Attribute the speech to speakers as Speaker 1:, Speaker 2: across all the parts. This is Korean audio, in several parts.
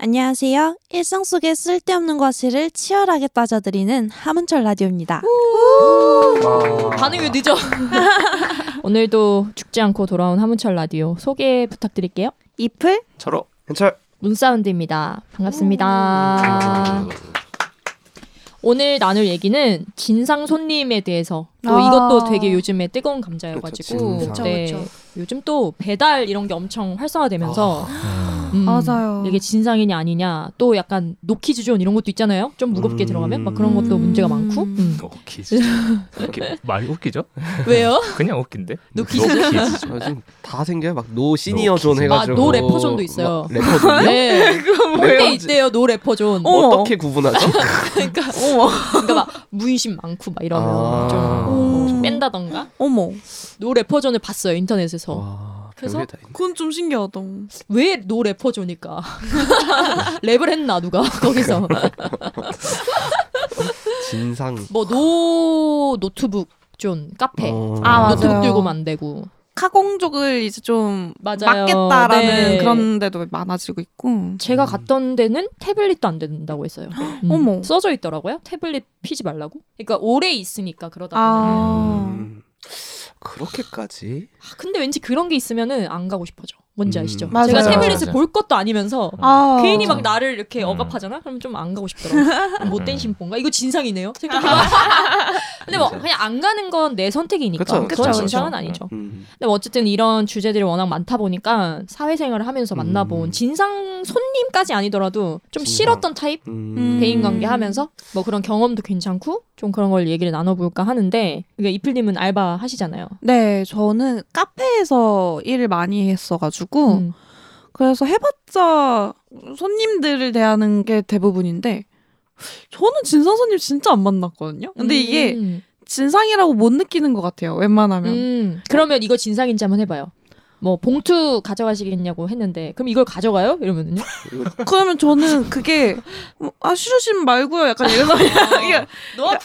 Speaker 1: 안녕하세요. 일상 속의 쓸데없는 과실을 치열하게 따져드리는 하문철 라디오입니다.
Speaker 2: 반응이 늦어. 오늘도 죽지 않고 돌아온 하문철 라디오 소개 부탁드릴게요.
Speaker 1: 이플
Speaker 3: 철호 현철
Speaker 2: 문사운드입니다. 반갑습니다. 오늘 나눌 얘기는 진상 손님에 대해서 또
Speaker 1: 아.
Speaker 2: 이것도 되게 요즘에 뜨거운 감자여가지고
Speaker 3: 그쵸, 진상.
Speaker 2: 네,
Speaker 1: 그쵸, 그쵸.
Speaker 2: 요즘 또 배달 이런 게 엄청 활성화되면서 음,
Speaker 1: 맞아요.
Speaker 2: 이게 진상이냐 아니냐 또 약간 노키즈존 이런 것도 있잖아요. 좀 무겁게
Speaker 3: 음.
Speaker 2: 들어가면 막 그런 것도 문제가 많고
Speaker 1: 음.
Speaker 2: 음.
Speaker 4: 웃기지. 웃기, 많이 웃기죠?
Speaker 2: 왜요?
Speaker 4: 그냥 웃긴데.
Speaker 2: no
Speaker 4: kids? no kids.
Speaker 3: 저 지금 다 생겨요 막 no senior zone
Speaker 4: no
Speaker 3: 해가지고
Speaker 2: 아, no rapper zone도 있어요.
Speaker 3: 막 rapper zone이요?
Speaker 2: 네. 그게
Speaker 3: rapper zone.
Speaker 2: 있대요 no rapper zone.
Speaker 3: 어떻게 구분하죠?
Speaker 2: 그러니까 그러니까 막 문신 많고 막 이러면
Speaker 3: 아.
Speaker 2: 좀, 좀
Speaker 1: 음.
Speaker 2: 뺀다던가
Speaker 1: 어머,
Speaker 2: no rapper zone을 봤어요 인터넷에서
Speaker 3: 와,
Speaker 2: 그래서?
Speaker 1: 그건 좀 신기하다.
Speaker 2: 왜 no rapper zone일까 랩을 했나 누가 거기서
Speaker 3: 진상
Speaker 2: 뭐 no 노트북 존 카페
Speaker 3: 어.
Speaker 1: 아, 맞아요.
Speaker 2: 노트북 들고 만들고
Speaker 1: 카공족을 이제 좀
Speaker 2: 맞아요.
Speaker 1: 막겠다라는
Speaker 2: 네.
Speaker 1: 그런 데도 많아지고 있고.
Speaker 2: 제가 갔던 데는 태블릿도 안 된다고 했어요. 음.
Speaker 1: 어머.
Speaker 2: 써져 있더라고요. 태블릿 피지 말라고. 그러니까 오래 있으니까 그러다 보면.
Speaker 1: 아,
Speaker 3: 음, 그렇게까지
Speaker 2: 아, 근데 왠지 그런 게 있으면은 안 가고 싶어져. 뭔지
Speaker 3: 음.
Speaker 2: 아시죠?
Speaker 1: 맞아요.
Speaker 2: 제가 태블릿을
Speaker 4: 맞아요.
Speaker 2: 볼 것도 아니면서
Speaker 1: 아,
Speaker 2: 괜히 막 나를 이렇게
Speaker 4: 음.
Speaker 2: 억압하잖아? 그럼 좀 안 가고 싶더라고. 못된
Speaker 4: 음.
Speaker 2: 심보인가? 이거 진상이네요? 생각해봐. 근데 뭐 그냥 안 가는 건 내 선택이니까.
Speaker 3: 그쵸,
Speaker 2: 그건
Speaker 3: 그쵸,
Speaker 2: 진상은
Speaker 4: 그쵸.
Speaker 2: 아니죠.
Speaker 3: 음.
Speaker 2: 근데 뭐 어쨌든 이런 주제들이 워낙 많다 보니까 사회생활을 하면서 만나본
Speaker 3: 음.
Speaker 2: 진상 손님까지 아니더라도 좀
Speaker 3: 진상.
Speaker 2: 싫었던 타입?
Speaker 3: 음.
Speaker 2: 대인관계 하면서 뭐 그런 경험도 괜찮고 좀 그런 걸 얘기를 나눠볼까 하는데 그러니까 이플님은 알바 하시잖아요.
Speaker 1: 네, 저는 카페에서 일을 많이 했어가지고
Speaker 2: 음.
Speaker 1: 그래서 해봤자 손님들을 대하는 게 대부분인데 저는 진상 손님 진짜 안 만났거든요. 근데 이게
Speaker 2: 음.
Speaker 1: 진상이라고 못 느끼는 것 같아요. 웬만하면.
Speaker 2: 음. 그러면 이거 진상인지 한번 해봐요. 뭐 봉투 가져가시겠냐고 했는데 그럼 이걸 가져가요? 이러면은요?
Speaker 1: 그러면 저는 그게 뭐, 아 싫으시면 말고요. 약간 이래서 그냥 이게
Speaker 2: 너가.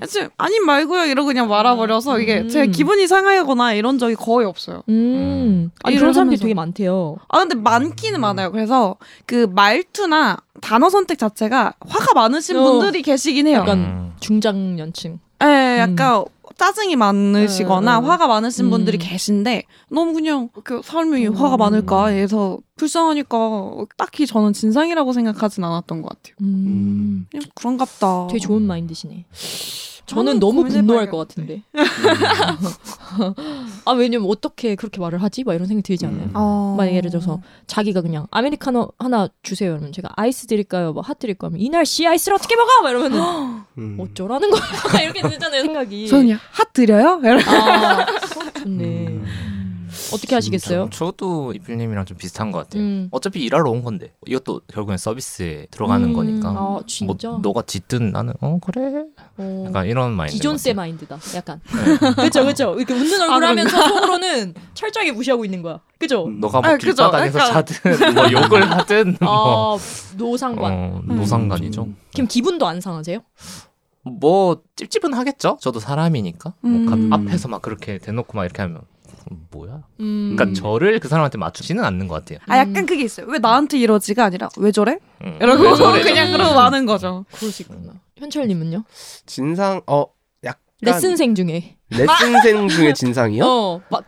Speaker 1: 사실 아님 말고요 이러고 그냥 말아버려서 이게
Speaker 2: 음.
Speaker 1: 제 기분이 상하거나 이런 적이 거의 없어요.
Speaker 2: 음. 아니
Speaker 1: 일을
Speaker 2: 그런 사람들이. 되게 많대요.
Speaker 1: 아 근데 많기는 많아요. 그래서 그 말투나 단어 선택 자체가 화가 많으신
Speaker 2: 어.
Speaker 1: 분들이 계시긴 해요.
Speaker 2: 약간
Speaker 4: 음.
Speaker 2: 중장년층.
Speaker 1: 예, 약간 짜증이 많으시거나
Speaker 2: 음, 음.
Speaker 1: 화가 많으신
Speaker 2: 음.
Speaker 1: 분들이 계신데 너무 그냥 그 삶이 화가
Speaker 2: 음.
Speaker 1: 많을까 해서 불쌍하니까 딱히 저는 진상이라고 생각하진 않았던 것 같아요.
Speaker 2: 음.
Speaker 1: 그냥 그런갑다.
Speaker 2: 되게 좋은 마인드시네. 저는 너무 분노할. 것 같은데. 아 왜냐면 어떻게 그렇게 말을 하지? 막 이런 생각이 들지 않나요?
Speaker 4: 음.
Speaker 1: 어.
Speaker 2: 만약 예를 들어서 자기가 그냥 아메리카노 하나 주세요 이러면 제가 아이스 드릴까요? 뭐 핫 드릴까요? 하면 이 날 씨 아이스를 어떻게 먹어? 막 이러면은
Speaker 3: 음.
Speaker 2: 어쩌라는 거야? 이렇게 들잖아요 생각이.
Speaker 1: 저는 그냥 핫 드려요? 이러-
Speaker 2: 아 좋네.
Speaker 4: 음.
Speaker 2: 어떻게 하시겠어요?
Speaker 4: 저도 이필님이랑 좀 비슷한 것 같아요.
Speaker 2: 음.
Speaker 4: 어차피 일하러 온 건데 이것도 결국엔 서비스에 들어가는
Speaker 2: 음.
Speaker 4: 거니까.
Speaker 2: 아 진짜.
Speaker 4: 뭐 너가 짓든 나는 어 그래.
Speaker 2: 어.
Speaker 4: 약간 이런 마인드.
Speaker 2: 기존세 마인드다. 약간.
Speaker 4: 네.
Speaker 2: 그렇죠, 그렇죠. 이렇게 웃는 얼굴
Speaker 1: 아,
Speaker 2: 하면서 속으로는 철저하게 무시하고 있는 거야. 그죠?
Speaker 4: 너가 뭐
Speaker 1: 아.
Speaker 4: 길바닥에서 자든 뭐 욕을 하든 뭐
Speaker 2: 아 노상관.
Speaker 4: 어, 노상관이죠.
Speaker 2: 그럼 기분도 안 상하세요?
Speaker 4: 뭐 찝찝은 하겠죠. 저도 사람이니까. 뭐 가-
Speaker 1: 음.
Speaker 4: 앞에서 막 그렇게 대놓고 막 이렇게 하면 음, 뭐야?
Speaker 2: 음.
Speaker 4: 그러니까 저를 그 사람한테 맞추지는 않는 것 같아요.
Speaker 1: 아 약간 그게 있어요. 왜 나한테 이러지가 아니라 왜 저래?
Speaker 4: 음.
Speaker 1: 이러고? 그냥 그러고 마는 거죠.
Speaker 2: 그럴 수 있구나. 현철님은요?
Speaker 3: 진상 어 약간
Speaker 2: 레슨생 중에.
Speaker 3: 레슨생 중에 진상이요?
Speaker 2: 어, 막,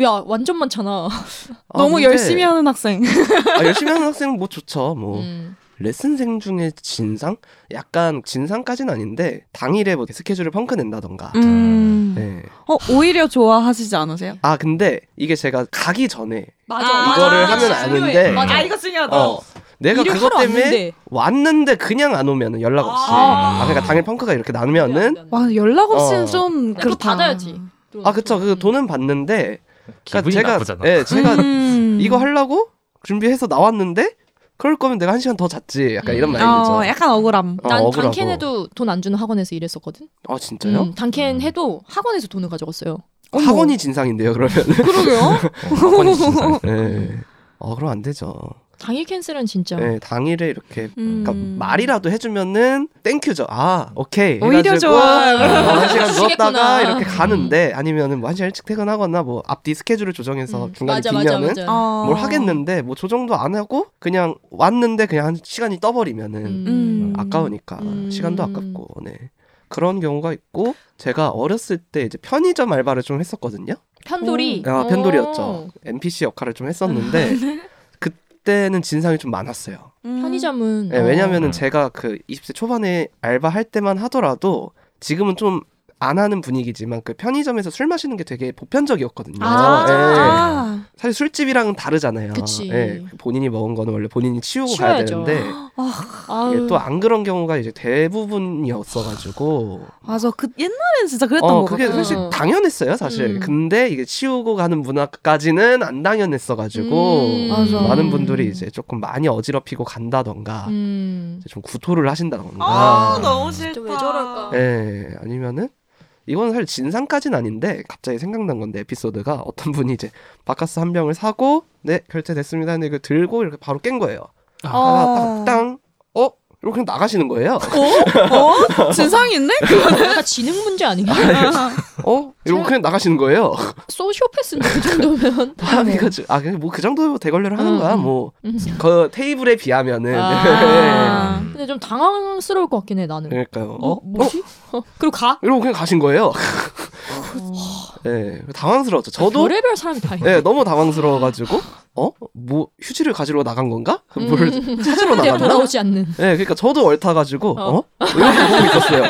Speaker 2: 야 완전 많잖아.
Speaker 3: 아,
Speaker 1: 너무
Speaker 3: 근데-
Speaker 1: 열심히 하는 학생.
Speaker 3: 아, 열심히 하는 학생 뭐 좋죠. 뭐
Speaker 2: 음.
Speaker 3: 레슨생 중에 진상? 약간 진상까지는 아닌데 당일에 뭐 스케줄을 펑크 낸다던가.
Speaker 1: 음.
Speaker 3: 네.
Speaker 1: 어 오히려 좋아하시지 않으세요?
Speaker 3: 아 근데 이게 제가 가기 전에
Speaker 2: 맞아.
Speaker 1: 아,
Speaker 3: 이거를
Speaker 1: 맞아.
Speaker 3: 하면 아는데
Speaker 2: 맞아.
Speaker 1: 아 이거 중요하다.
Speaker 3: 어, 내가 그것 때문에
Speaker 2: 왔는데.
Speaker 3: 왔는데 그냥 안 오면 연락 없이
Speaker 2: 아.
Speaker 3: 아, 그러니까 당일 펑크가 이렇게 나누면은
Speaker 1: 와 연락 없이는
Speaker 3: 어.
Speaker 2: 좀또
Speaker 1: 그렇다.
Speaker 2: 받아야지.
Speaker 3: 아 그쵸 그 돈은 받는데 그러니까 제가
Speaker 4: 나쁘잖아.
Speaker 3: 예 제가
Speaker 1: 음.
Speaker 3: 이거 하려고 준비해서 나왔는데 그럴 거면 내가 한 시간 더 잤지 약간 이런
Speaker 2: 음.
Speaker 3: 마인드죠.
Speaker 1: 어 약간 억울함.
Speaker 3: 어,
Speaker 2: 난
Speaker 3: 억울하고.
Speaker 2: 단캔해도 돈 안 주는 학원에서 일했었거든.
Speaker 3: 아 진짜요?
Speaker 2: 음, 단캔 해도 학원에서 돈을 가져갔어요.
Speaker 1: 어머.
Speaker 3: 학원이 진상인데요 그러면.
Speaker 1: 그러게요.
Speaker 4: 어, 학원이 진상.
Speaker 3: 네. 어 그럼 안 되죠.
Speaker 2: 당일 cancel은 진짜
Speaker 3: 네, 당일에 이렇게
Speaker 1: 음.
Speaker 3: 그러니까 말이라도 해주면은 thank you죠. 아 오케이.
Speaker 1: 오히려
Speaker 3: 해가지고
Speaker 1: 좋아.
Speaker 3: 어, 한 시간. 누웠다가 이렇게 가는데 아니면은 뭐 한 시간 일찍 퇴근하거나 뭐 앞뒤 스케줄을 조정해서
Speaker 2: 음,
Speaker 3: 중간에
Speaker 2: 맞아 맞아
Speaker 3: 비면은
Speaker 2: 맞아.
Speaker 1: 어.
Speaker 3: 뭘 하겠는데 뭐 조정도 안 하고 그냥 왔는데 그냥 한 시간이 떠버리면은
Speaker 1: 음.
Speaker 3: 아까우니까
Speaker 2: 음.
Speaker 3: 시간도 아깝고 네 그런 경우가 있고 제가 어렸을 때 이제 편의점 알바를 좀 했었거든요.
Speaker 2: 편돌이.
Speaker 3: 아,
Speaker 2: 어.
Speaker 3: 편돌이었죠. NPC 역할을 좀 했었는데 그때는 진상이 좀 많았어요.
Speaker 1: 음.
Speaker 2: 편의점은
Speaker 3: 네,
Speaker 2: 어.
Speaker 3: 왜냐면은
Speaker 4: 음.
Speaker 3: 제가 그 20대 초반에 알바할 때만 하더라도 지금은 좀 안 하는 분위기지만 그 편의점에서 술 마시는 게 되게 보편적이었거든요.
Speaker 2: 아.
Speaker 3: 예.
Speaker 1: 아.
Speaker 3: 사실 술집이랑은 다르잖아요.
Speaker 2: 그치.
Speaker 3: 예, 본인이 먹은 거는 원래 본인이 치우고 가야
Speaker 2: 치워야죠.
Speaker 3: 되는데
Speaker 2: 아유.
Speaker 3: 또안 그런 경우가 이제 대부분이었어가지고
Speaker 1: 맞아. 그 옛날엔 진짜 그랬던
Speaker 3: 어
Speaker 1: 거
Speaker 3: 그게
Speaker 1: 같아.
Speaker 3: 사실
Speaker 2: 어.
Speaker 3: 당연했어요 사실.
Speaker 2: 음.
Speaker 3: 근데 이게 치우고 가는 문화까지는 안 당연했어가지고
Speaker 2: 음.
Speaker 1: 맞아.
Speaker 3: 많은 분들이 이제 조금 많이 어지럽히고 간다던가
Speaker 2: 음.
Speaker 3: 이제 좀 구토를 하신다던가.
Speaker 1: 아, 너무 싫다.
Speaker 2: 진짜 왜 저럴까?
Speaker 3: 예, 아니면은 이건 사실 진상까지는 아닌데 갑자기 생각난 건데 에피소드가 어떤 분이 이제 바카스 한 병을 사고 네 결제됐습니다. 근데 이거 들고 이렇게 바로 깬 거예요.
Speaker 1: 어.
Speaker 3: 하다가 땅 어? 이러고 그냥 나가시는 거예요.
Speaker 1: 어? 진상인데?
Speaker 2: 약간 지능 문제 아닌가?
Speaker 3: 어? 이러고 그냥 나가시는 거예요.
Speaker 2: 소시오패스인데 그 정도면.
Speaker 3: 아, 그아 그냥 뭐그 정도 대걸레를 하는
Speaker 2: 음,
Speaker 3: 거야.
Speaker 2: 음.
Speaker 3: 뭐
Speaker 2: 음.
Speaker 3: 그 테이블에 비하면은
Speaker 2: 아. 근데 좀 당황스러울 것 같긴 해 나는.
Speaker 3: 그러니까요.
Speaker 2: 어? 뭐지? 어? 그리고 가?
Speaker 3: 이러고 그냥 가신 거예요.
Speaker 2: 어.
Speaker 3: 네, 당황스러웠죠. 저도
Speaker 2: 별의별 사람이 다 있네.
Speaker 3: 네, 너무 당황스러워가지고 어? 뭐 휴지를 가지러 나간 건가?
Speaker 2: 음.
Speaker 3: 뭘 찾으러
Speaker 2: 근데
Speaker 3: 나갔나?
Speaker 2: 돌아오지 않는.
Speaker 3: 네, 그러니까 저도 얼타 가지고
Speaker 2: 어.
Speaker 3: 어? 이렇게 보고 있었어요.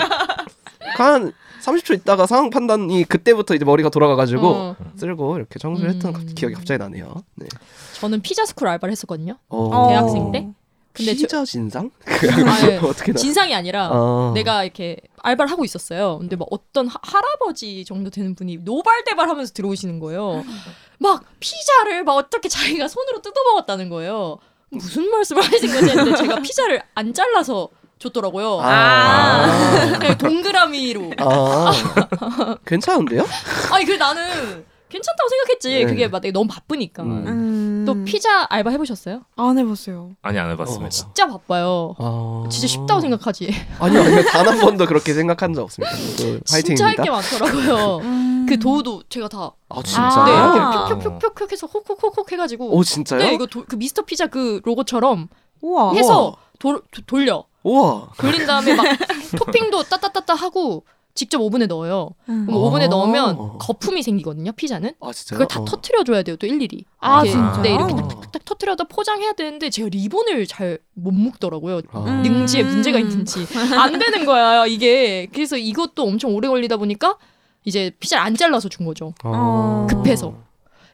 Speaker 3: 한 30초 있다가 상황 판단이 그때부터 이제 머리가 돌아가가지고
Speaker 2: 어.
Speaker 3: 쓸고 이렇게 청소를 했던
Speaker 2: 음.
Speaker 3: 기억이 갑자기 나네요. 네.
Speaker 2: 저는 피자 스쿨 알바를 했었거든요.
Speaker 3: 어,
Speaker 2: 대학생 때? 근데 저-
Speaker 3: 피자 진상?
Speaker 2: 아, 예.
Speaker 3: 어떻게 나?
Speaker 2: 진상이 아니라
Speaker 3: 어.
Speaker 2: 내가 이렇게 알바를 하고 있었어요. 근데 막 어떤 하, 할아버지 정도 되는 분이 노발대발 하면서 들어오시는 거예요. 막 피자를 막 어떻게 자기가 손으로 뜯어 먹었다는 거예요. 무슨 말씀을 하신 거지 했는데 제가 피자를 안 잘라서 줬더라고요.
Speaker 3: 아.
Speaker 2: 네, 동그라미로.
Speaker 3: 아. 괜찮은데요?
Speaker 2: 아니 그래 나는 괜찮다고 생각했지.
Speaker 3: 네.
Speaker 2: 그게 막 내가 너무 바쁘니까.
Speaker 3: 음.
Speaker 1: 음.
Speaker 2: 또 피자 알바 해보셨어요?
Speaker 1: 안 해봤어요.
Speaker 4: 아니 안 해봤습니다.
Speaker 3: 어.
Speaker 2: 진짜 바빠요.
Speaker 3: 아.
Speaker 2: 진짜 쉽다고 생각하지.
Speaker 3: 아니요, 아니요. 단한 번도 그렇게 생각한 적 없습니다. 저도
Speaker 2: 진짜 할
Speaker 3: 화이팅입니다.
Speaker 2: 게 많더라고요.
Speaker 1: 음.
Speaker 2: 그 도우도 제가 다
Speaker 3: 아,
Speaker 2: 네,
Speaker 3: 진짜요?
Speaker 2: 이렇게 표-표-표-표 해서 콕콕콕콕 해가지고
Speaker 3: 오, 진짜요?
Speaker 2: 네, 이거 도, 그 미스터 피자 그 로고처럼
Speaker 1: 우와.
Speaker 2: 해서 도, 도- 돌려.
Speaker 3: 우와.
Speaker 2: 돌린 다음에 막 토핑도 따따따따 하고 직접 오븐에 넣어요.
Speaker 1: 음.
Speaker 2: 그럼 오븐에
Speaker 3: 아.
Speaker 2: 넣으면 거품이 생기거든요, 피자는.
Speaker 3: 아, 진짜요?
Speaker 2: 그걸 다
Speaker 3: 어.
Speaker 2: 터트려 줘야 돼요, 또 일일이.
Speaker 1: 아,
Speaker 2: 이렇게.
Speaker 1: 진짜요?
Speaker 2: 네, 이렇게
Speaker 3: 아.
Speaker 2: 딱 터트려다 포장해야 되는데 제가 리본을 잘 못 묶더라고요.
Speaker 3: 아.
Speaker 1: 음.
Speaker 2: 능지에 문제가 있는지 안 되는 거야 이게 그래서 이것도 엄청 오래 걸리다 보니까 이제 피자를 안 잘라서 준 거죠
Speaker 3: 어.
Speaker 2: 급해서.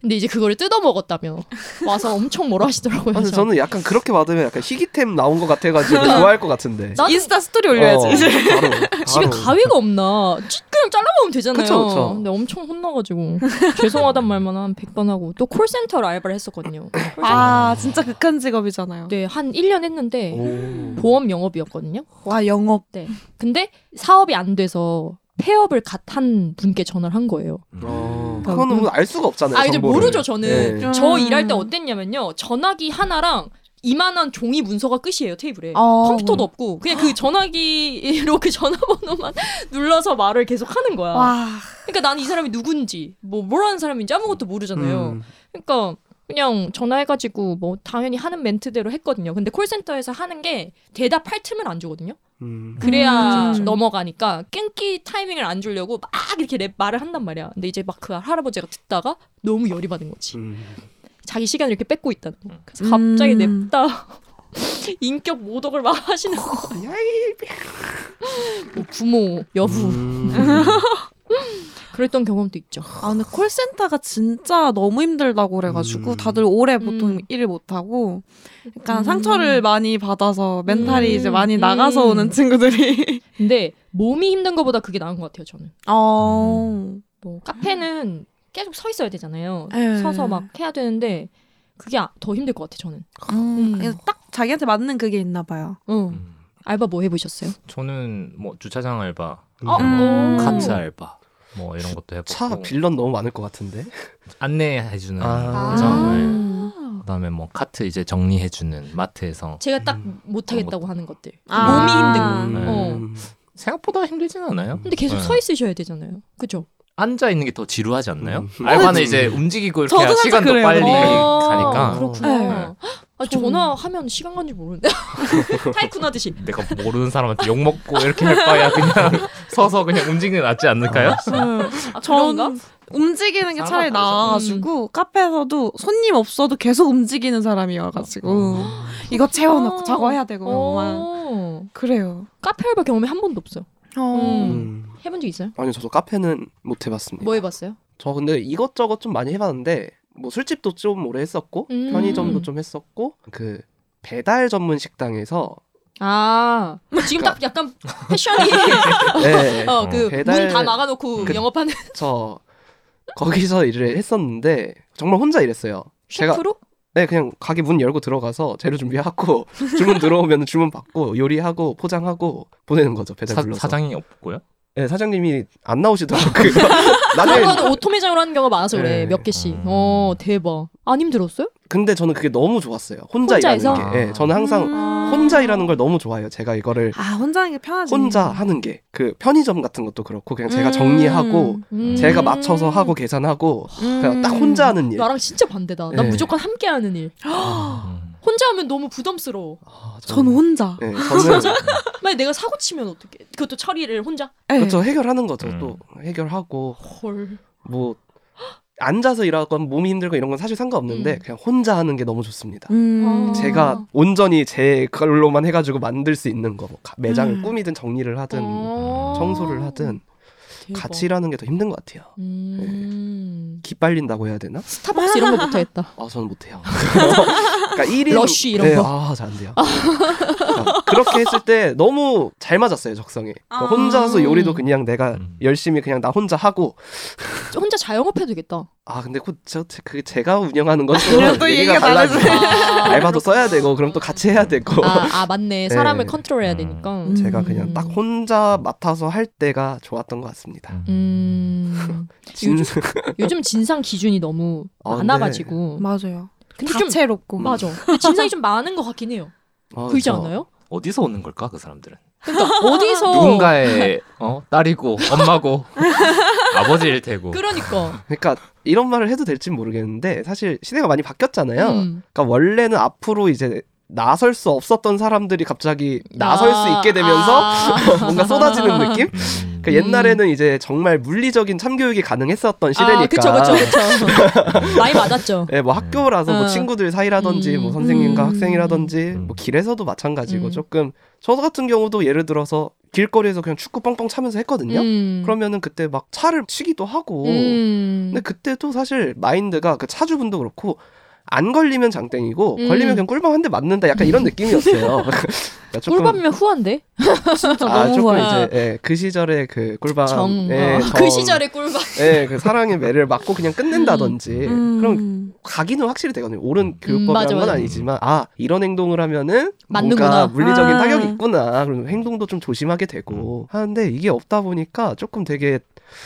Speaker 2: 근데 이제 그거를 뜯어 먹었다며 와서 엄청 뭐라 하시더라고요 저.
Speaker 3: 저는 약간 그렇게 받으면 약간 희귀템 나온 것 같아가지고 좋아할 것 같은데.
Speaker 2: 나도
Speaker 1: 인스타 스토리 올려야지.
Speaker 3: 어,
Speaker 1: 이제.
Speaker 3: 바로,
Speaker 2: 집에
Speaker 3: 바로.
Speaker 2: 가위가 없나 찌- 그냥 잘라먹으면 되잖아요
Speaker 3: 그쵸, 그쵸.
Speaker 2: 근데 엄청 혼나가지고 죄송하단 말만 한 100번 하고 또 콜센터로 알바를 했었거든요
Speaker 1: 아 진짜 극한 직업이잖아요.
Speaker 2: 네, 한 1년 했는데
Speaker 3: 오.
Speaker 2: 보험 영업이었거든요
Speaker 1: 와 영업.
Speaker 2: 네. 근데 사업이 안 돼서 폐업을 갓 한 분께 전화를 한 거예요
Speaker 3: 어, 그거는 뭐알 수가 없잖아요.
Speaker 2: 아, 이제
Speaker 3: 정보를.
Speaker 2: 모르죠, 저는.
Speaker 3: 네.
Speaker 2: 저
Speaker 1: 음.
Speaker 2: 일할 때 어땠냐면요. 전화기 하나랑 이만한 종이 문서가 끝이에요, 테이블에.
Speaker 1: 어.
Speaker 2: 컴퓨터도 없고 그냥 그 전화기로 그 전화번호만 눌러서 말을 계속 하는 거야.
Speaker 1: 와.
Speaker 2: 그러니까 나는 이 사람이 누군지 뭐 뭐라는 사람인지 아무것도 모르잖아요.
Speaker 3: 음.
Speaker 2: 그러니까 그냥 전화해가지고 뭐 당연히 하는 멘트대로 했거든요. 근데 콜센터에서 하는 게 대답할 틈을 안 주거든요.
Speaker 3: 음.
Speaker 2: 그래야
Speaker 1: 음.
Speaker 2: 넘어가니까 끊기 타이밍을 안 주려고 막 이렇게 랩 말을 한단 말이야. 근데 이제 막 그 할아버지가 듣다가 너무 열이 받은 거지.
Speaker 3: 음.
Speaker 2: 자기 시간을 이렇게 뺏고 있다는 거. 그래서 갑자기
Speaker 1: 음.
Speaker 2: 냅다 인격 모독을 막 하시는 거. 뭐 부모, 여부
Speaker 3: 음.
Speaker 2: 그랬던 경험도 있죠.
Speaker 1: 아 근데 콜센터가 진짜 너무 힘들다고 그래가지고
Speaker 3: 음.
Speaker 1: 다들 오래 보통
Speaker 2: 음.
Speaker 1: 일을 못 하고 약간
Speaker 2: 음.
Speaker 1: 상처를 많이 받아서 멘탈이
Speaker 2: 음.
Speaker 1: 이제 많이
Speaker 2: 음.
Speaker 1: 나가서 오는 친구들이.
Speaker 2: 근데 몸이 힘든 것보다 그게 나은 것 같아요. 저는.
Speaker 1: 어.
Speaker 2: 뭐 카페는 계속 서 있어야 되잖아요.
Speaker 1: 네.
Speaker 2: 서서 막 해야 되는데 그게 아- 더 힘들 것 같아. 저는.
Speaker 1: 음.
Speaker 2: 음.
Speaker 1: 딱 자기한테 맞는 그게 있나 봐요.
Speaker 2: 어.
Speaker 4: 음.
Speaker 2: 알바 뭐 해보셨어요?
Speaker 4: 저는 뭐 주차장 알바,
Speaker 2: 어?
Speaker 1: 음.
Speaker 4: 카트 알바, 뭐 이런 것도 해보고
Speaker 3: 차 빌런 너무 많을 것 같은데.
Speaker 4: 안내해주는
Speaker 3: 아.
Speaker 4: 네.
Speaker 2: 아.
Speaker 4: 그다음에 뭐 카트 이제 정리해주는 마트에서
Speaker 2: 제가 딱
Speaker 3: 음.
Speaker 2: 못하겠다고 하는 것들.
Speaker 1: 아.
Speaker 2: 몸이 힘든 거.
Speaker 4: 네.
Speaker 2: 어.
Speaker 3: 음.
Speaker 4: 생각보다 힘들진 않아요.
Speaker 2: 근데 계속
Speaker 4: 네.
Speaker 2: 서 있으셔야 되잖아요. 그죠?
Speaker 4: 앉아 있는 게 더 지루하지 않나요?
Speaker 3: 음.
Speaker 4: 알바는
Speaker 1: 어,
Speaker 4: 이제 움직이고 이렇게 시간도
Speaker 1: 그래요.
Speaker 4: 빨리
Speaker 2: 어,
Speaker 4: 가니까
Speaker 2: 그렇구나.
Speaker 1: 네.
Speaker 2: 아, 전화하면 시간 간줄 모르는데. 타이쿤 하듯이.
Speaker 4: 내가 모르는 사람한테 욕 먹고 이렇게 할 바야 그냥 서서 그냥 움직이는 게 낫지 않을까요?
Speaker 2: 아, 그런가?
Speaker 1: 전 움직이는 게 차라리 나아가지고 카페에서도 손님 없어도 계속 움직이는 사람이어가지고 이거 채워놓고
Speaker 2: 아.
Speaker 1: 저거 해야 되고 막
Speaker 2: 어.
Speaker 1: 그래요.
Speaker 2: 카페 알바 경험이 한 번도 없어요.
Speaker 1: 어.
Speaker 3: 음.
Speaker 2: 해본 적 있어요?
Speaker 3: 아니요, 저도 카페는 못 해봤습니다.
Speaker 2: 뭐 해봤어요?
Speaker 3: 저 근데 이것저것 좀 많이 해봤는데 뭐 술집도 좀 오래 했었고
Speaker 2: 음.
Speaker 3: 편의점도 좀 했었고 그 배달 전문 식당에서
Speaker 2: 아 지금 딱 약간 패션이
Speaker 3: 네,
Speaker 2: 어그문
Speaker 3: 배달-
Speaker 2: 다 막아놓고
Speaker 3: 그-
Speaker 2: 영업하는
Speaker 3: 저 거기서 일을 했었는데 정말 혼자 일했어요. 제가
Speaker 2: 셰프로?
Speaker 3: 네 그냥 가게 문 열고 들어가서 재료 준비하고 주문 들어오면 주문 받고 요리하고 포장하고 보내는 거죠 배달
Speaker 4: 사,
Speaker 3: 불러서.
Speaker 4: 사 장이 없고요.
Speaker 3: 네 사장님이 안 나오시더라고요.
Speaker 2: 거는 오토매장으로 하는 경우가 많아서 그래
Speaker 3: 네.
Speaker 2: 몇 개씩.
Speaker 4: 음.
Speaker 2: 어 대박. 안 힘들었어요?
Speaker 3: 근데 저는 그게 너무 좋았어요. 혼자
Speaker 2: 혼자해서?
Speaker 3: 일하는 게. 네, 저는 항상
Speaker 1: 음.
Speaker 3: 혼자 일하는 걸 너무 좋아해요. 제가 이거를
Speaker 1: 아 혼자 하는 게 편하지.
Speaker 3: 혼자 하는 게 그 편의점 같은 것도 그렇고 그냥 제가
Speaker 1: 음.
Speaker 3: 정리하고
Speaker 2: 음.
Speaker 3: 제가 맞춰서 하고 계산하고 그냥 딱 혼자 하는 일.
Speaker 2: 나랑 진짜 반대다. 난
Speaker 3: 네.
Speaker 2: 무조건 함께 하는 일.
Speaker 4: 음.
Speaker 2: 혼자 하면 너무 부담스러워.
Speaker 3: 아,
Speaker 1: 전 혼자.
Speaker 3: 네, 저는
Speaker 2: 만약 내가 사고 치면 어떡해? 그것도 처리를 혼자?
Speaker 1: 네.
Speaker 3: 그렇죠 해결하는 거죠.
Speaker 4: 음.
Speaker 3: 또 해결하고
Speaker 2: 헐.
Speaker 3: 뭐 앉아서 일하건 몸이 힘들고 이런 건 사실 상관없는데
Speaker 2: 음.
Speaker 3: 그냥 혼자 하는 게 너무 좋습니다.
Speaker 1: 음.
Speaker 2: 아.
Speaker 3: 제가 온전히 제 걸로만 해가지고 만들 수 있는 거, 뭐 가- 매장을
Speaker 1: 음.
Speaker 3: 꾸미든 정리를 하든
Speaker 2: 어.
Speaker 3: 청소를 하든
Speaker 2: 대박.
Speaker 3: 같이 일하는 게 더 힘든 것 같아요.
Speaker 2: 음.
Speaker 3: 기빨린다고 해야 되나?
Speaker 2: 스타벅스 이런 거 못하겠다.
Speaker 3: 아 저는 못해요. 그러니까 1인
Speaker 2: 러쉬 이런 거.
Speaker 3: 아잘 안 돼요. 그러니까 그렇게 했을 때 너무 잘 맞았어요 적성에. 그러니까
Speaker 1: 아.
Speaker 3: 혼자서 요리도 그냥 내가
Speaker 4: 음.
Speaker 3: 열심히 그냥 나 혼자 하고
Speaker 2: 혼자 자영업해도 되겠다.
Speaker 3: 아 근데 그, 저, 그 제가 운영하는 건
Speaker 1: 또또
Speaker 3: 얘기가.
Speaker 2: 아,
Speaker 3: 알바도 써야 되고 그럼 또 같이 해야 되고
Speaker 2: 아, 아 맞네. 사람을
Speaker 3: 네.
Speaker 2: 컨트롤해야
Speaker 4: 음.
Speaker 2: 되니까.
Speaker 1: 음.
Speaker 3: 제가 그냥 딱 혼자 맡아서 할 때가 좋았던 것 같습니다.
Speaker 2: 음.
Speaker 3: 진...
Speaker 2: 요즘 진상 기준이 너무
Speaker 3: 아,
Speaker 2: 많아가지고.
Speaker 1: 맞아요.
Speaker 2: 근데 좀
Speaker 1: 다채롭고.
Speaker 2: 맞아. 근데 진상이 좀 많은 것 같긴 해요.
Speaker 3: 아,
Speaker 2: 그러지
Speaker 3: 저-
Speaker 2: 않아요?
Speaker 4: 어디서 오는 걸까 그 사람들은?
Speaker 2: 그러니까 어디서
Speaker 4: 누군가의 어, 딸이고 엄마고 아버지일 테고.
Speaker 2: 그러니까.
Speaker 3: 그러니까 이런 말을 해도 될지 모르겠는데 사실 시대가 많이 바뀌었잖아요.
Speaker 2: 음.
Speaker 3: 그러니까 원래는 앞으로 이제 나설 수 없었던 사람들이 갑자기 나설 수
Speaker 2: 아,
Speaker 3: 있게 되면서
Speaker 2: 아.
Speaker 3: 뭔가 쏟아지는 느낌?
Speaker 4: 음.
Speaker 3: 그 옛날에는 이제 정말 물리적인 참교육이 가능했었던 시대니까.
Speaker 2: 아, 그쵸, 그쵸, 그쵸. 많이 맞았죠.
Speaker 3: 예, 뭐 학교라서 뭐
Speaker 2: 어.
Speaker 3: 친구들 사이라든지
Speaker 2: 음.
Speaker 3: 뭐 선생님과
Speaker 1: 음.
Speaker 3: 학생이라든지
Speaker 4: 음.
Speaker 3: 뭐 길에서도 마찬가지고
Speaker 2: 음.
Speaker 3: 조금 저 같은 경우도 예를 들어서 길거리에서 그냥 축구 뻥뻥 차면서 했거든요.
Speaker 2: 음.
Speaker 3: 그러면은 그때 막 차를 치기도 하고
Speaker 2: 음.
Speaker 3: 근데 그때도 사실 마인드가 그 차주분도 그렇고 안 걸리면 장땡이고
Speaker 2: 음.
Speaker 3: 걸리면 그냥 꿀밤 한 대 맞는다 약간 이런 느낌이었어요. 그러니까 조금-
Speaker 2: 꿀밤이면 후한데?
Speaker 1: 진짜
Speaker 3: 아
Speaker 1: 너무
Speaker 3: 조금
Speaker 1: 후회.
Speaker 3: 이제 예, 그 시절에 그 꿀밤
Speaker 2: 정.
Speaker 3: 예,
Speaker 2: 어.
Speaker 3: 정,
Speaker 2: 그 시절의 꿀밤.
Speaker 3: 예, 그 사랑의 매를 맞고 그냥 끝낸다든지
Speaker 1: 음.
Speaker 3: 그럼 각인은 확실히 되거든요. 옳은 교육법이라는
Speaker 2: 맞아,
Speaker 3: 건. 아니지만 아 이런 행동을 하면은
Speaker 2: 맞는구나.
Speaker 3: 뭔가 물리적인
Speaker 1: 아.
Speaker 3: 타격이 있구나. 그럼 행동도 좀 조심하게
Speaker 2: 음.
Speaker 3: 되고 하는데 이게 없다 보니까 조금 되게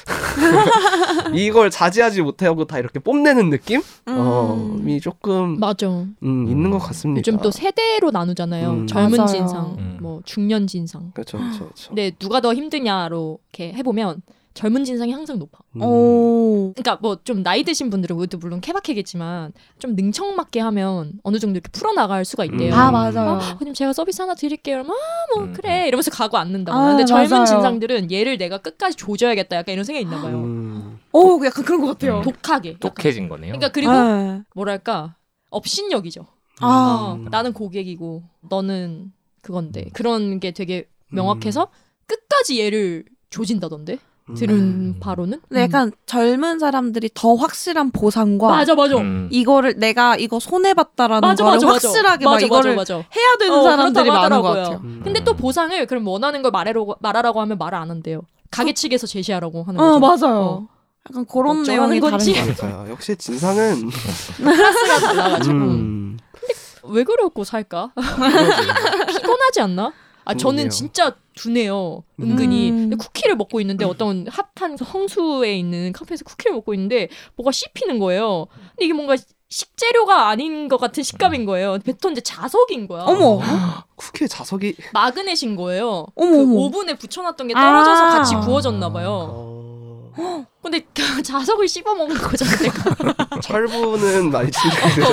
Speaker 3: 이걸 자제하지 못하고 다 이렇게 뽐내는 느낌? 어,
Speaker 1: 음.
Speaker 3: 이 조금
Speaker 2: 맞아.
Speaker 3: 음, 있는 것 같습니다.
Speaker 2: 요즘 또 세대로 나누잖아요.
Speaker 3: 음.
Speaker 2: 젊은
Speaker 1: 맞아요.
Speaker 2: 진상,
Speaker 4: 음.
Speaker 2: 뭐 중년 진상.
Speaker 3: 그렇죠, 그렇죠.
Speaker 2: 근데 누가 더 힘드냐로 이렇게 해보면 젊은 진상이 항상 높아.
Speaker 3: 음.
Speaker 1: 오.
Speaker 2: 그러니까 뭐 좀 나이 드신 분들은 그것도 물론 케바케겠지만 좀 능청맞게 하면 어느 정도 이렇게 풀어 나갈 수가 있대요.
Speaker 3: 음.
Speaker 1: 아 맞아요.
Speaker 2: 아, 그럼 제가 서비스 하나 드릴게요. 그러면 아, 뭐
Speaker 4: 음.
Speaker 2: 그래 이러면서 가고 앉는다고.
Speaker 1: 아,
Speaker 2: 근데 젊은
Speaker 1: 맞아요.
Speaker 2: 진상들은 얘를 내가 끝까지 조져야겠다. 약간 이런 생각이 있나 봐요.
Speaker 3: 음.
Speaker 1: 오 약간 그런 것 같아요.
Speaker 4: 음.
Speaker 2: 독하게. 약간.
Speaker 4: 똑해진 거네요.
Speaker 2: 그러니까 그리고
Speaker 1: 네.
Speaker 2: 뭐랄까 업신여기죠.
Speaker 1: 아.
Speaker 2: 어, 나는 고객이고 너는 그건데 그런 게 되게 명확해서 끝까지 얘를 조진다던데 들은
Speaker 4: 음.
Speaker 2: 바로는.
Speaker 1: 근데 약간 젊은 사람들이 더 확실한 보상과
Speaker 2: 맞아 맞아.
Speaker 4: 음.
Speaker 1: 이거를 내가 이거 손해 봤다라는
Speaker 2: 맞아
Speaker 1: 거를
Speaker 2: 맞아.
Speaker 1: 확실하게
Speaker 2: 맞아,
Speaker 1: 막 이거를
Speaker 2: 맞아, 맞아.
Speaker 1: 해야 되는
Speaker 2: 어,
Speaker 1: 사람들이 많은 것
Speaker 2: 하더라고요.
Speaker 1: 같아요.
Speaker 3: 음.
Speaker 2: 근데 또 보상을 그럼 원하는 걸 말하라고 말하라고 하면 말을 안 한대요. 가게 측에서 제시하라고 하는 거죠.
Speaker 1: 어 맞아요.
Speaker 2: 어.
Speaker 1: 약간 그런 내용이 다른
Speaker 2: 건지.
Speaker 3: 맞아요. 역시 진상은
Speaker 2: 클래스가 달라가지고
Speaker 3: 음.
Speaker 2: 왜 그러고 살까? 피곤하지 않나? 아 저는. 진짜 두네요. 은근히.
Speaker 1: 음.
Speaker 2: 근데 쿠키를 먹고 있는데 어떤 핫한 성수에 있는 카페에서 쿠키를 먹고 있는데 뭐가 씹히는 거예요. 근데 이게 뭔가 식재료가 아닌 것 같은 식감인 거예요. 뱉었는데 자석인 거야.
Speaker 1: 어머,
Speaker 3: 쿠키에 자석이
Speaker 2: 마그넷인 거예요.
Speaker 1: 어머,
Speaker 2: 그
Speaker 1: 어머.
Speaker 2: 오븐에 붙여놨던 게 떨어져서
Speaker 1: 아.
Speaker 2: 같이 구워졌나 봐요.
Speaker 3: 어...
Speaker 2: 근데 그 자석을 씹어 먹은 거잖아. 내가.
Speaker 3: 철분은 많이 친구들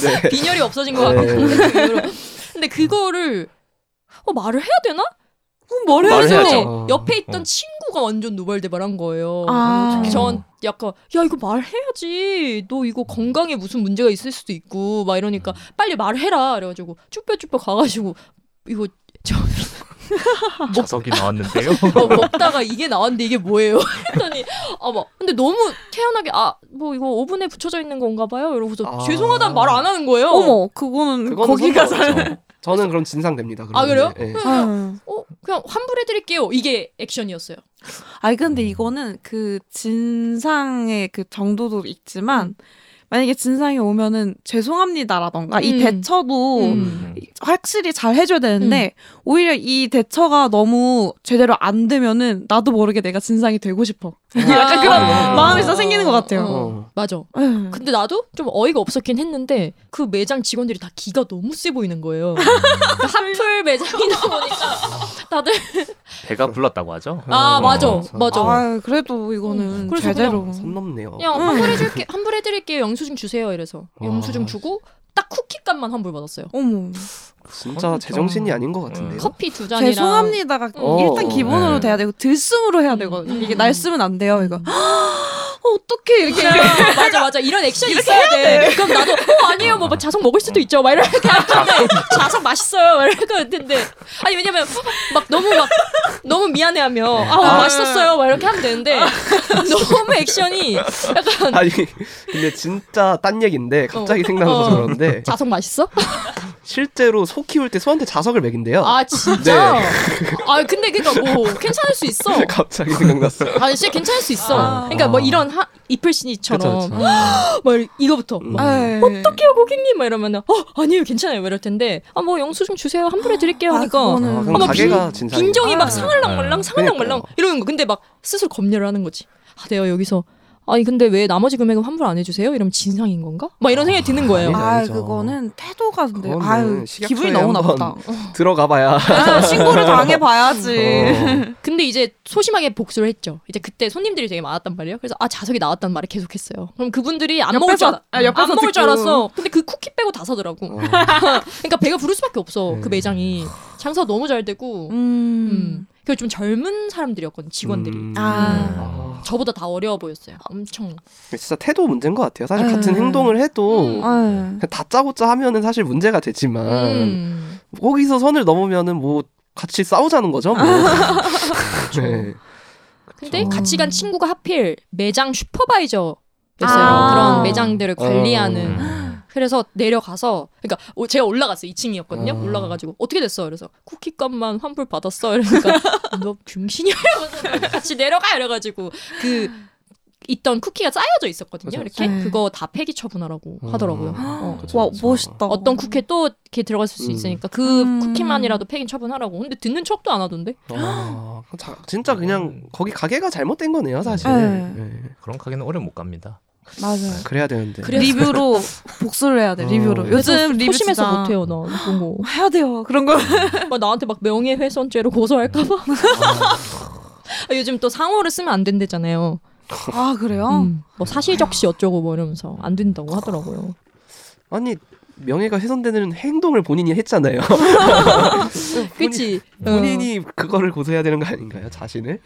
Speaker 3: 텐데
Speaker 2: 빈혈이 없어진 것 같고.
Speaker 3: 네.
Speaker 2: 그. 근데 그거를 어, 말을 해야 되나?
Speaker 4: 해야죠?
Speaker 3: 어.
Speaker 2: 옆에 있던
Speaker 4: 어.
Speaker 2: 친구가 완전 노발대발한 거예요.
Speaker 1: 아.
Speaker 2: 전 약간 야 이거 말해야지. 너 이거 건강에 무슨 문제가 있을 수도 있고 막 이러니까 빨리 말해라. 그래가지고 쭈뼛쭈뼛 가가지고 이거 저
Speaker 4: 자석이 나왔는데요.
Speaker 2: 어, 먹다가 이게 나왔는데 이게 뭐예요? 했더니 아막 근데 너무 태연하게 아 뭐 이거 오븐에 붙여져 있는 건가 봐요. 이러고서
Speaker 3: 아.
Speaker 2: 죄송하다는 말 안 하는 거예요.
Speaker 1: 어머, 그거는
Speaker 3: 상관없죠.
Speaker 1: 잘.
Speaker 3: 저는 그럼 진상됩니다.
Speaker 2: 아, 그래요?
Speaker 3: 그러면. 예.
Speaker 1: 아.
Speaker 2: 어 그냥 환불해 드릴게요. 이게 액션이었어요.
Speaker 1: 아니 근데 이거는 그 진상의 그 정도도 있지만 만약에 진상이 오면은 죄송합니다라던가 이
Speaker 2: 음.
Speaker 1: 대처도
Speaker 2: 음.
Speaker 1: 확실히 잘 해줘야 되는데 오히려 이 대처가 너무 제대로 안 되면은 나도 모르게 내가 진상이 되고 싶어. 약간 그런
Speaker 3: 아.
Speaker 1: 마음이 써 생기는 것 같아요.
Speaker 3: 어.
Speaker 2: 맞아. 근데 나도 좀 어이가 없었긴 했는데 그 매장 직원들이 다 기가 너무 세 보이는 거예요. 그 핫플 매장이다 보니까 다들
Speaker 4: 배가 불렀다고 하죠.
Speaker 2: 아
Speaker 3: 어,
Speaker 2: 맞아
Speaker 3: 어,
Speaker 2: 맞아.
Speaker 1: 아 그래도 이거는
Speaker 2: 그래서
Speaker 1: 제대로.
Speaker 3: 선 넘네요.
Speaker 2: 그냥 환불해줄게 환불해드릴게요 영수증 주세요 이래서 영수증
Speaker 3: 아.
Speaker 2: 주고 딱 쿠키 값만 환불 받았어요.
Speaker 1: 어머
Speaker 3: 진짜 제정신이
Speaker 4: 좀-
Speaker 3: 아닌 것 같은데요.
Speaker 2: 커피 두 잔이랑
Speaker 1: 죄송합니다가
Speaker 3: 어.
Speaker 1: 일단 기본으로
Speaker 4: 네.
Speaker 1: 돼야 되고 들숨으로 해야 되거든요. 이게 날숨은 안 돼요. 이거 어떻게 이렇게
Speaker 2: 아, 맞아 맞아 이런 액션이 있어야 돼. 그럼 나도 어 아니에요 뭐, 뭐 자석 먹을 수도 있죠 막 이렇게 할 텐데 자석 맛있어요 막 이럴 것 같은데 아니 왜냐면 막 너무 막 너무 미안해하며 아
Speaker 1: 아.
Speaker 2: 맛있었어요 막 이렇게 하면 되는데 너무 액션이 약간
Speaker 3: 아니 근데 진짜 딴 얘기인데 갑자기 생각나서
Speaker 2: 어.
Speaker 3: 그러는데
Speaker 2: 자석 맛있어?
Speaker 3: 실제로 소 키울 때 소한테 자석을 먹인대요.
Speaker 2: 아 진짜? 아 근데 그니까 뭐 괜찮을 수 있어.
Speaker 3: 갑자기 생각났어요.
Speaker 2: 아 진짜 괜찮을 수 있어.
Speaker 1: 아.
Speaker 2: 그러니까 뭐 이런 하, 이플신이처럼. 막 이거부터
Speaker 3: 음.
Speaker 2: 막
Speaker 1: 에이.
Speaker 2: 어떡해요 고객님 막 이러면은 어 아니에요 괜찮아요 막 이럴 텐데 아 뭐 영수증 주세요 환불해 드릴게요
Speaker 1: 아,
Speaker 2: 하니까
Speaker 1: 그거는
Speaker 3: 아,
Speaker 2: 막
Speaker 3: 가게가 진상.
Speaker 2: 빈정이
Speaker 1: 아.
Speaker 2: 막 상할랑 말랑 상할랑 말랑
Speaker 3: 그러니까요.
Speaker 2: 이러는 거 근데 막 스스로 검열을 하는 거지 아 내가 여기서 아니 근데 왜 나머지 금액은 환불 안 해주세요? 이러면 진상인 건가? 막 이런 생각이 드는 거예요.
Speaker 3: 아 아니죠.
Speaker 1: 그거는 태도가 근데 아유 기분이 너무 나쁘다.
Speaker 3: 들어가봐야.
Speaker 1: 아, 신고를 당해봐야지.
Speaker 3: 어.
Speaker 2: 근데 이제 소심하게 복수를 했죠. 이제 그때 손님들이 되게 많았단 말이에요. 그래서 아 자석이 나왔단 말을 계속했어요. 그럼 그분들이 안 먹을 줄. 아,
Speaker 1: 옆에서
Speaker 2: 안 먹을 줄
Speaker 1: 듣고.
Speaker 2: 알았어. 근데 그 쿠키 빼고 다 사더라고.
Speaker 3: 어.
Speaker 2: 그러니까 배가 부를 수밖에 없어.
Speaker 3: 네.
Speaker 2: 그 매장이 장사 너무 잘 되고. 음.
Speaker 1: 음.
Speaker 2: 그리고 좀 젊은 사람들이었거든 직원들이.
Speaker 3: 음.
Speaker 1: 아.
Speaker 2: 저보다 다 어려워 보였어요. 엄청.
Speaker 3: 진짜 태도 문제인 것 같아요. 사실
Speaker 1: 음.
Speaker 3: 같은 행동을 해도
Speaker 2: 음.
Speaker 3: 그냥 다짜고짜 하면은 사실 문제가 되지만
Speaker 2: 음.
Speaker 3: 거기서 선을 넘으면은 뭐 같이 싸우자는 거죠. 뭐. 네.
Speaker 2: 근데
Speaker 1: 그쵸.
Speaker 2: 같이 간 친구가 하필 매장 슈퍼바이저였어요.
Speaker 1: 아.
Speaker 2: 그런 매장들을 관리하는.
Speaker 4: 음.
Speaker 2: 그래서 내려가서 그러니까 오- 제가 올라갔어요 2층이었거든요
Speaker 3: 어.
Speaker 2: 올라가가지고 어떻게 됐어 그래서 쿠키값만 환불 받았어 이러니까 너 중신이야 이러면서 같이 내려가 이래가지고 그 있던 쿠키가 쌓여져 있었거든요
Speaker 3: 그죠.
Speaker 2: 이렇게
Speaker 1: 네.
Speaker 2: 그거 다 폐기 처분하라고
Speaker 3: 음.
Speaker 2: 하더라고요 어.
Speaker 1: 와. 멋있다.
Speaker 2: 어떤 쿠키에 또 이렇게 들어갔을 수
Speaker 3: 음.
Speaker 2: 있으니까 그
Speaker 1: 음.
Speaker 2: 쿠키만이라도 폐기 처분하라고 근데 듣는 척도 안 하던데
Speaker 3: 아, 자, 진짜 그냥 거기 가게가 잘못된 거네요, 사실.
Speaker 1: 네.
Speaker 3: 네.
Speaker 4: 그런 가게는 오래 못 갑니다.
Speaker 1: 맞아요.
Speaker 3: 그래야 되는데.
Speaker 2: 그래-
Speaker 1: 리뷰로 복수를 해야 돼.
Speaker 3: 어.
Speaker 1: 리뷰로.
Speaker 2: 그래서
Speaker 1: 요즘 리뷰
Speaker 2: 소심해서
Speaker 1: 진짜
Speaker 2: 못해요 나 그런 거
Speaker 1: 해야 돼요. 그런 거.
Speaker 2: 막 나한테 막 명예훼손죄로 고소할까 봐 아, 요즘 또 상호를 쓰면 안 된대잖아요
Speaker 1: 아 그래요?
Speaker 2: 음, 뭐 사실적시 어쩌고 뭐 이러면서 안 된다고 하더라고요.
Speaker 3: 아니 명예가 훼손되는 행동을 본인이 했잖아요.
Speaker 2: 그치?
Speaker 3: 본인이
Speaker 2: 어,
Speaker 3: 그거를 고소해야 되는 거 아닌가요, 자신을?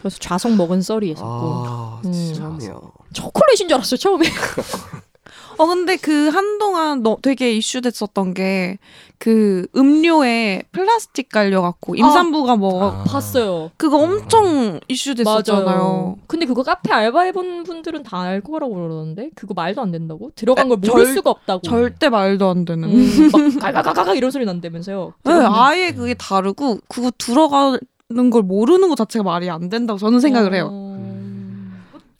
Speaker 2: 그래서 좌석 먹은 썰이 있었고
Speaker 3: 아,
Speaker 2: 음.
Speaker 3: 진짜네요.
Speaker 2: 초콜릿인 줄 알았어요 처음에.
Speaker 1: 어 근데 그 한동안 너 되게 이슈됐었던 게 그 음료에 플라스틱 깔려갖고 임산부가 뭐
Speaker 4: 아.
Speaker 2: 봤어요.
Speaker 1: 그거 엄청 이슈됐었잖아요.
Speaker 2: 맞아요. 근데 그거 카페 알바해본 분들은 다 알 거라고 그러던데 그거 말도 안 된다고? 들어간 걸
Speaker 1: 에,
Speaker 2: 모를
Speaker 1: 절-
Speaker 2: 수가 없다고.
Speaker 1: 절대 말도 안 되는.
Speaker 2: 음, 막 가가가가 이런 소리 난다면서요.
Speaker 1: 네, 아예 그게 다르고 그거 들어가는 걸 모르는 것 자체가 말이 안 된다고 저는 생각을 해요.
Speaker 2: 어.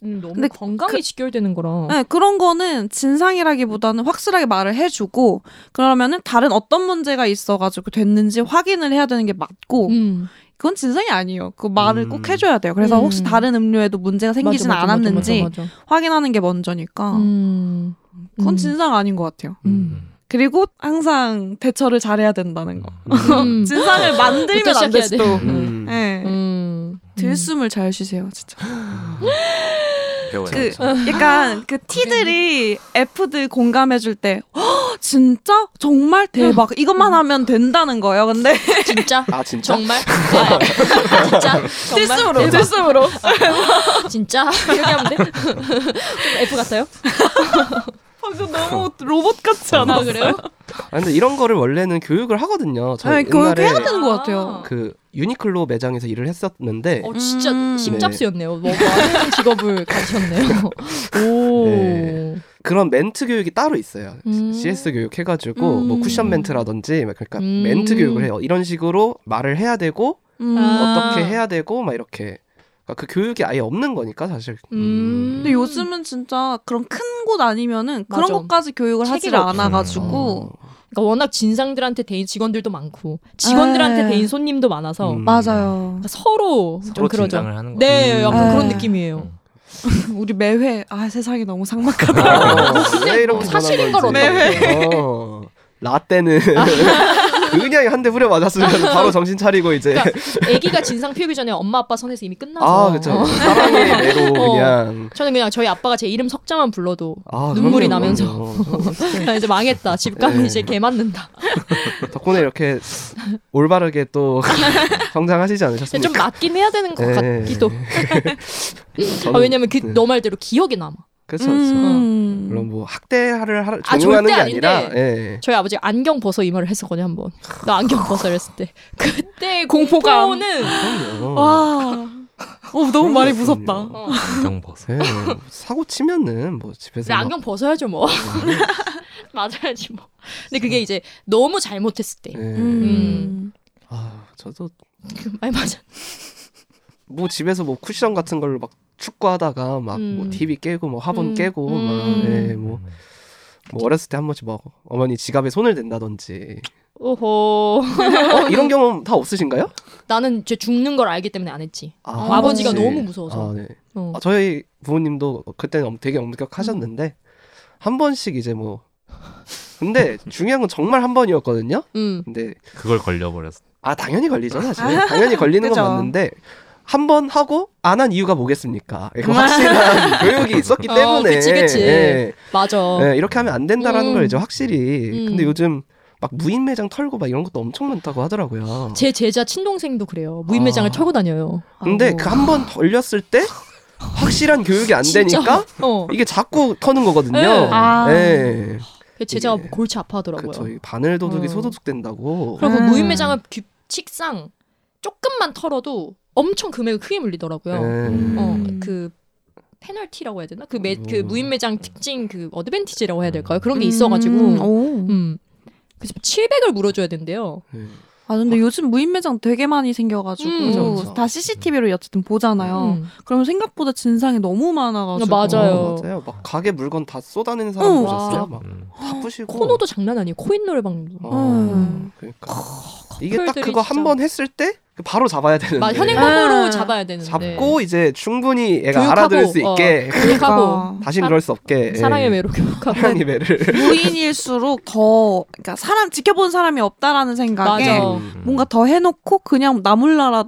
Speaker 2: 음, 너무
Speaker 1: 근데
Speaker 2: 건강에
Speaker 1: 그-
Speaker 2: 직결되는 거라.
Speaker 1: 네, 그런 거는 진상이라기보다는 확실하게 말을 해주고 그러면은 다른 어떤 문제가 있어가지고 됐는지 확인을 해야 되는 게 맞고
Speaker 2: 음.
Speaker 1: 그건 진상이 아니에요. 그 말을
Speaker 3: 음.
Speaker 1: 꼭 해줘야 돼요. 그래서
Speaker 2: 음.
Speaker 1: 혹시 다른 음료에도 문제가 생기진
Speaker 2: 맞아, 맞아,
Speaker 1: 않았는지
Speaker 2: 맞아, 맞아,
Speaker 1: 확인하는 게 먼저니까.
Speaker 2: 음.
Speaker 1: 그건
Speaker 2: 음.
Speaker 1: 진상 아닌 것 같아요.
Speaker 2: 음.
Speaker 1: 그리고 항상 대처를 잘해야 된다는 거.
Speaker 2: 음.
Speaker 1: 진상을 만들면 안.
Speaker 2: 돼.
Speaker 3: 음.
Speaker 1: 네.
Speaker 2: 음.
Speaker 1: 들숨을 잘 쉬세요, 진짜.
Speaker 4: 배워야 그죠
Speaker 1: 약간 그 T들이 F들 공감해줄 때 "헉, 진짜 정말 대박 이것만 하면 된다는 거예요. 근데
Speaker 2: 진짜?
Speaker 3: 아 진짜?
Speaker 2: 정말? 아, 진짜? 정말?
Speaker 1: 들숨으로
Speaker 2: 대박.
Speaker 1: 들숨으로
Speaker 2: 진짜? 이렇게 하면 돼? 좀 F 같아요?
Speaker 1: 방금 너무 로봇 같지 않아?
Speaker 2: 아, 그래요?
Speaker 3: 아, 근데 이런 거를 원래는 교육을 하거든요. 저
Speaker 1: 네, 교육
Speaker 3: 옛날에
Speaker 1: 해야 되는 것 같아요.
Speaker 3: 그 유니클로 매장에서 일을 했었는데
Speaker 2: 어, 진짜
Speaker 1: 음.
Speaker 2: 십잡수였네요. 뭐, 많은 직업을 가지셨네요. 오.
Speaker 3: 네. 그런 멘트 교육이 따로 있어요.
Speaker 2: 음.
Speaker 3: CS 교육 해가지고
Speaker 1: 음.
Speaker 3: 뭐 쿠션 멘트라든지 막 그러니까
Speaker 2: 음.
Speaker 3: 멘트 교육을 해요. 이런 식으로 말을 해야 되고
Speaker 1: 음.
Speaker 2: 아.
Speaker 3: 어떻게 해야 되고 막 이렇게 그러니까 그 교육이 아예 없는 거니까 사실.
Speaker 2: 음.
Speaker 1: 근데 요즘은 진짜 그런 큰 곳 아니면은 그런
Speaker 2: 맞아.
Speaker 1: 것까지 교육을
Speaker 2: 없어.
Speaker 1: 않아가지고
Speaker 3: 어.
Speaker 2: 그러니까 워낙 진상들한테 대인 직원들도 많고 직원들한테
Speaker 1: 에.
Speaker 2: 대인 손님도 많아서
Speaker 3: 음.
Speaker 1: 맞아요.
Speaker 2: 그러니까 서로, 좀
Speaker 4: 서로
Speaker 2: 그러죠.
Speaker 4: 진상을 하는 거.
Speaker 2: 네, 약간
Speaker 1: 음.
Speaker 2: 그런
Speaker 1: 에.
Speaker 2: 느낌이에요.
Speaker 1: 우리 매회 아 세상이 너무 삭막하다.
Speaker 3: 어, 왜 이렇게
Speaker 2: 뭐 사실인 걸
Speaker 3: 전한 건지. 어. 라떼는 그냥 한 대 후려 맞았으면 바로 정신 차리고 이제
Speaker 2: 그러니까 아기가 진상 피우기 전에 엄마 아빠 선에서 이미 끝나서.
Speaker 3: 아 그렇죠
Speaker 2: 어.
Speaker 3: 사랑의 매로
Speaker 2: 어.
Speaker 3: 그냥
Speaker 2: 저는 그냥 저희 아빠가 제 이름 석자만 불러도
Speaker 3: 아,
Speaker 2: 눈물이
Speaker 3: 그럼요,
Speaker 2: 나면서. 이제 망했다. 집 가면
Speaker 3: 네.
Speaker 2: 이제 개 맞는다.
Speaker 3: 덕분에 이렇게 올바르게 또 성장하시지
Speaker 2: 좀
Speaker 3: 않으셨습니까?
Speaker 2: 맞긴 해야 되는 것
Speaker 3: 네.
Speaker 2: 같기도. 아, 왜냐면 그
Speaker 3: 네.
Speaker 2: 너 말대로 기억에 남아.
Speaker 3: 그렇죠, 그렇죠.
Speaker 1: 음.
Speaker 3: 물론 뭐 학대를 하,
Speaker 2: 아,
Speaker 3: 종용하는 게 아니라
Speaker 2: 아닌데.
Speaker 3: 예.
Speaker 2: 저희 아버지가 안경 벗어 이 말을 했었거든요 한 번. 나 안경 벗어 이랬을 때. 그때
Speaker 1: 공포감.
Speaker 2: 공포는
Speaker 3: 그럼요.
Speaker 1: 와. 어 너무
Speaker 3: 그럼요.
Speaker 1: 무섭다.
Speaker 2: 어.
Speaker 4: 안경 벗어.
Speaker 3: 예, 사고 치면은 뭐 집에서
Speaker 2: 안경 벗어야죠 뭐. 맞아야지 뭐. 근데 그게 이제 너무 잘못했을 때.
Speaker 3: 예.
Speaker 1: 음.
Speaker 3: 아 저도
Speaker 2: 아니 맞아.
Speaker 3: 뭐 집에서 뭐 쿠션 같은 걸로 막 축구하다가 막뭐
Speaker 2: 음.
Speaker 3: TV 깨고 뭐 화분
Speaker 2: 음.
Speaker 3: 깨고
Speaker 2: 음.
Speaker 3: 막 예, 뭐, 뭐 어렸을 때 한 번씩 뭐 어머니 지갑에 손을 댄다든지
Speaker 2: 오호.
Speaker 3: 어, 이런 경험 다 없으신가요?
Speaker 2: 나는 제 죽는 걸 알기 때문에 안 했지.
Speaker 3: 아,
Speaker 2: 아버지가
Speaker 3: 그렇지.
Speaker 2: 너무 무서워서.
Speaker 3: 아, 네.
Speaker 2: 어.
Speaker 3: 아, 저희 부모님도 그때는 엄- 되게 엄격하셨는데 한 번씩 이제 뭐 근데 중요한 건 정말 한 번이었거든요.
Speaker 2: 음.
Speaker 3: 근데
Speaker 4: 그걸 걸려버렸어.
Speaker 3: 아 당연히 걸리죠 사실 당연히 걸리는 건. 맞는데 한 번 하고 안 한 이유가 뭐겠습니까? 그 확실한 교육이 있었기
Speaker 2: 어,
Speaker 3: 때문에
Speaker 2: 그치, 그치.
Speaker 3: 예,
Speaker 2: 맞아.
Speaker 3: 예, 이렇게 하면 안 된다라는
Speaker 2: 음.
Speaker 3: 걸 이제 확실히
Speaker 2: 음.
Speaker 3: 근데 요즘 막 무인 매장 털고 막 이런 것도 엄청 많다고 하더라고요.
Speaker 2: 제 제자 친동생도 그래요. 무인 매장을
Speaker 3: 아.
Speaker 2: 털고 다녀요.
Speaker 3: 근데
Speaker 1: 아이고.
Speaker 3: 그한 번 걸렸을 때 확실한 교육이 안. 되니까
Speaker 2: 어.
Speaker 3: 이게 자꾸 터는 거거든요.
Speaker 2: 네.
Speaker 1: 아.
Speaker 3: 예.
Speaker 2: 그 제자가
Speaker 3: 이게-
Speaker 2: 골치 아파하더라고요.
Speaker 3: 그쵸. 이 바늘 도둑이
Speaker 2: 어.
Speaker 3: 소도둑 된다고.
Speaker 2: 그리고
Speaker 1: 음.
Speaker 2: 무인 매장은 규칙상 조금만 털어도 엄청 금액을 크게 물리더라고요.
Speaker 3: 예.
Speaker 2: 어,
Speaker 1: 음.
Speaker 2: 그 페널티라고 해야 되나? 그, 매, 그
Speaker 3: 음.
Speaker 2: 무인 매장 특징 그 어드밴티지라고 해야 될까요? 그런 게
Speaker 1: 음.
Speaker 2: 있어가지고
Speaker 1: 오.
Speaker 2: 음. 그래서 700을 물어줘야 된대요.
Speaker 3: 예.
Speaker 1: 아 근데 요즘 무인 매장 되게 많이 생겨가지고
Speaker 2: 음.
Speaker 3: 그죠, 그죠.
Speaker 1: 다 CCTV로 어쨌든 보잖아요.
Speaker 2: 음.
Speaker 1: 그러면 생각보다 진상이 너무 많아가지고
Speaker 2: 맞아요.
Speaker 3: 어, 맞아요. 막 가게 물건 다 쏟아내는 사람
Speaker 1: 어.
Speaker 3: 보셨어요?
Speaker 2: 와.
Speaker 3: 막
Speaker 4: 음.
Speaker 3: 다 부시고.
Speaker 2: 코너도 장난 아니에요. 코인 노래방도.
Speaker 3: 어,
Speaker 1: 음.
Speaker 3: 그러니까 이게 딱 그거
Speaker 2: 진짜-
Speaker 3: 한번 했을 때 바로 잡아야 되는데.
Speaker 2: 막 현행범으로
Speaker 1: 아.
Speaker 2: 잡아야 되는데.
Speaker 3: 잡고 이제 충분히 애가
Speaker 2: 교육하고,
Speaker 3: 알아들을 수
Speaker 2: 어.
Speaker 3: 있게
Speaker 2: 교육하고
Speaker 3: 다시는
Speaker 2: 사-
Speaker 3: 그럴 수 없게.
Speaker 2: 사랑의
Speaker 3: 예.
Speaker 2: 외로 교육하고.
Speaker 3: 사랑의 매를.
Speaker 1: 무인일수록 더 그러니까 사람 지켜본 사람이 없다라는 생각에
Speaker 2: 맞아.
Speaker 3: 음.
Speaker 1: 뭔가 더 해놓고 그냥 나몰라라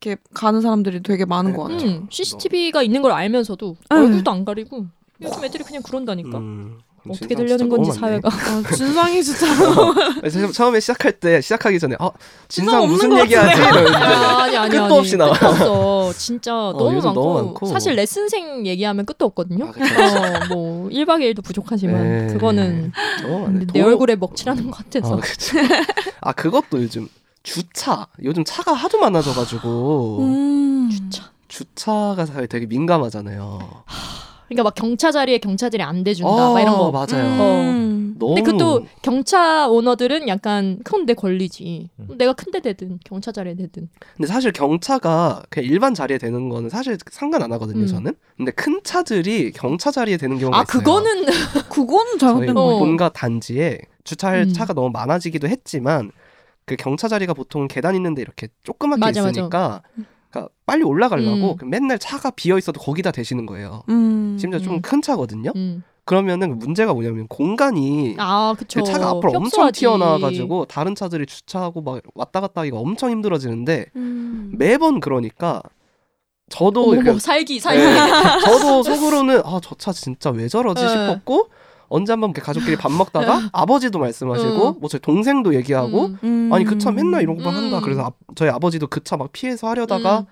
Speaker 1: 이렇게 가는 사람들이 되게 많은 것 같아요.
Speaker 2: 음, CCTV가 있는 걸 알면서도
Speaker 1: 음.
Speaker 2: 얼굴도 안 가리고 요즘 애들이 그냥 그런다니까.
Speaker 3: 음.
Speaker 2: 어떻게
Speaker 3: 진짜
Speaker 2: 건지
Speaker 3: 너무.
Speaker 2: 사회가.
Speaker 1: 아, 진상이 진짜
Speaker 3: 그래서 처음에 시작할 때 시작하기 전에 어 진상
Speaker 1: 진상 없는
Speaker 3: 무슨
Speaker 1: 것
Speaker 3: 얘기하지
Speaker 2: 아, 아니 아니
Speaker 3: 끝도
Speaker 2: 아니.
Speaker 3: 없이 나와.
Speaker 2: 끝도 없어. 진짜 너무,
Speaker 3: 요즘
Speaker 2: 많고,
Speaker 3: 너무 많고.
Speaker 2: 사실 레슨생 얘기하면 끝도 없거든요.
Speaker 3: 아, 그쵸.
Speaker 2: 어, 뭐 1박 2일도 부족하지만
Speaker 3: 네.
Speaker 2: 그거는
Speaker 3: 너무.
Speaker 2: 내
Speaker 3: 도-
Speaker 2: 얼굴에 먹칠하는 것 같아서.
Speaker 3: 아, 그쵸. 아 그것도 요즘 주차 요즘 차가 하도 많아져가지고
Speaker 1: 음.
Speaker 2: 진짜.
Speaker 3: 주차가 사실 되게 민감하잖아요.
Speaker 2: 그러니까 막 경차 자리에 경차들이 안 대준다. 막 이런 거.
Speaker 3: 맞아요.
Speaker 1: 음.
Speaker 3: 너무
Speaker 2: 근데 그것도 경차 오너들은 약간 큰데 걸리지.
Speaker 4: 음.
Speaker 2: 내가 큰데 대든 경차 자리에 대든.
Speaker 3: 근데 사실 경차가 그냥 일반 자리에 되는 거는 사실 상관 안 하거든요,
Speaker 2: 음.
Speaker 3: 저는. 근데 큰 차들이 경차 자리에 되는 경우가
Speaker 2: 아
Speaker 3: 있어요.
Speaker 2: 그거는
Speaker 1: 그거는
Speaker 3: 저희
Speaker 1: 잘못된
Speaker 2: 어.
Speaker 1: 거예요.
Speaker 3: 본가 단지에 주차할
Speaker 2: 음.
Speaker 3: 차가 너무 많아지기도 했지만 그 경차 자리가 보통 계단 있는데 이렇게 조그맣게
Speaker 2: 맞아, 맞아.
Speaker 3: 있으니까 그러니까 빨리 올라가려고
Speaker 2: 음.
Speaker 3: 그 맨날 차가 비어 있어도 거기다 대시는 거예요.
Speaker 1: 음.
Speaker 3: 심지어 좀
Speaker 2: 음.
Speaker 3: 큰 차거든요.
Speaker 2: 음.
Speaker 3: 그러면은 문제가 뭐냐면 공간이
Speaker 2: 아 그쵸.
Speaker 3: 그 차가 앞으로 엄청
Speaker 2: 협소하지.
Speaker 3: 튀어나와가지고 다른 차들이 주차하고 막 왔다 갔다 하기가 엄청 힘들어지는데
Speaker 1: 음.
Speaker 3: 매번 그러니까 저도
Speaker 2: 어머, 살기 살기.
Speaker 3: 네. 저도 속으로는 아 저 차 진짜 왜 저러지
Speaker 2: 네.
Speaker 3: 싶었고 언제 한번 이렇게 가족끼리 밥 먹다가 아버지도 말씀하시고
Speaker 2: 음.
Speaker 3: 뭐 저희 동생도 얘기하고
Speaker 2: 음.
Speaker 1: 음.
Speaker 3: 아니 그 차 맨날 이런 거 한다
Speaker 2: 음.
Speaker 3: 그래서 아, 저희 아버지도 그 차 막 피해서 하려다가
Speaker 2: 음.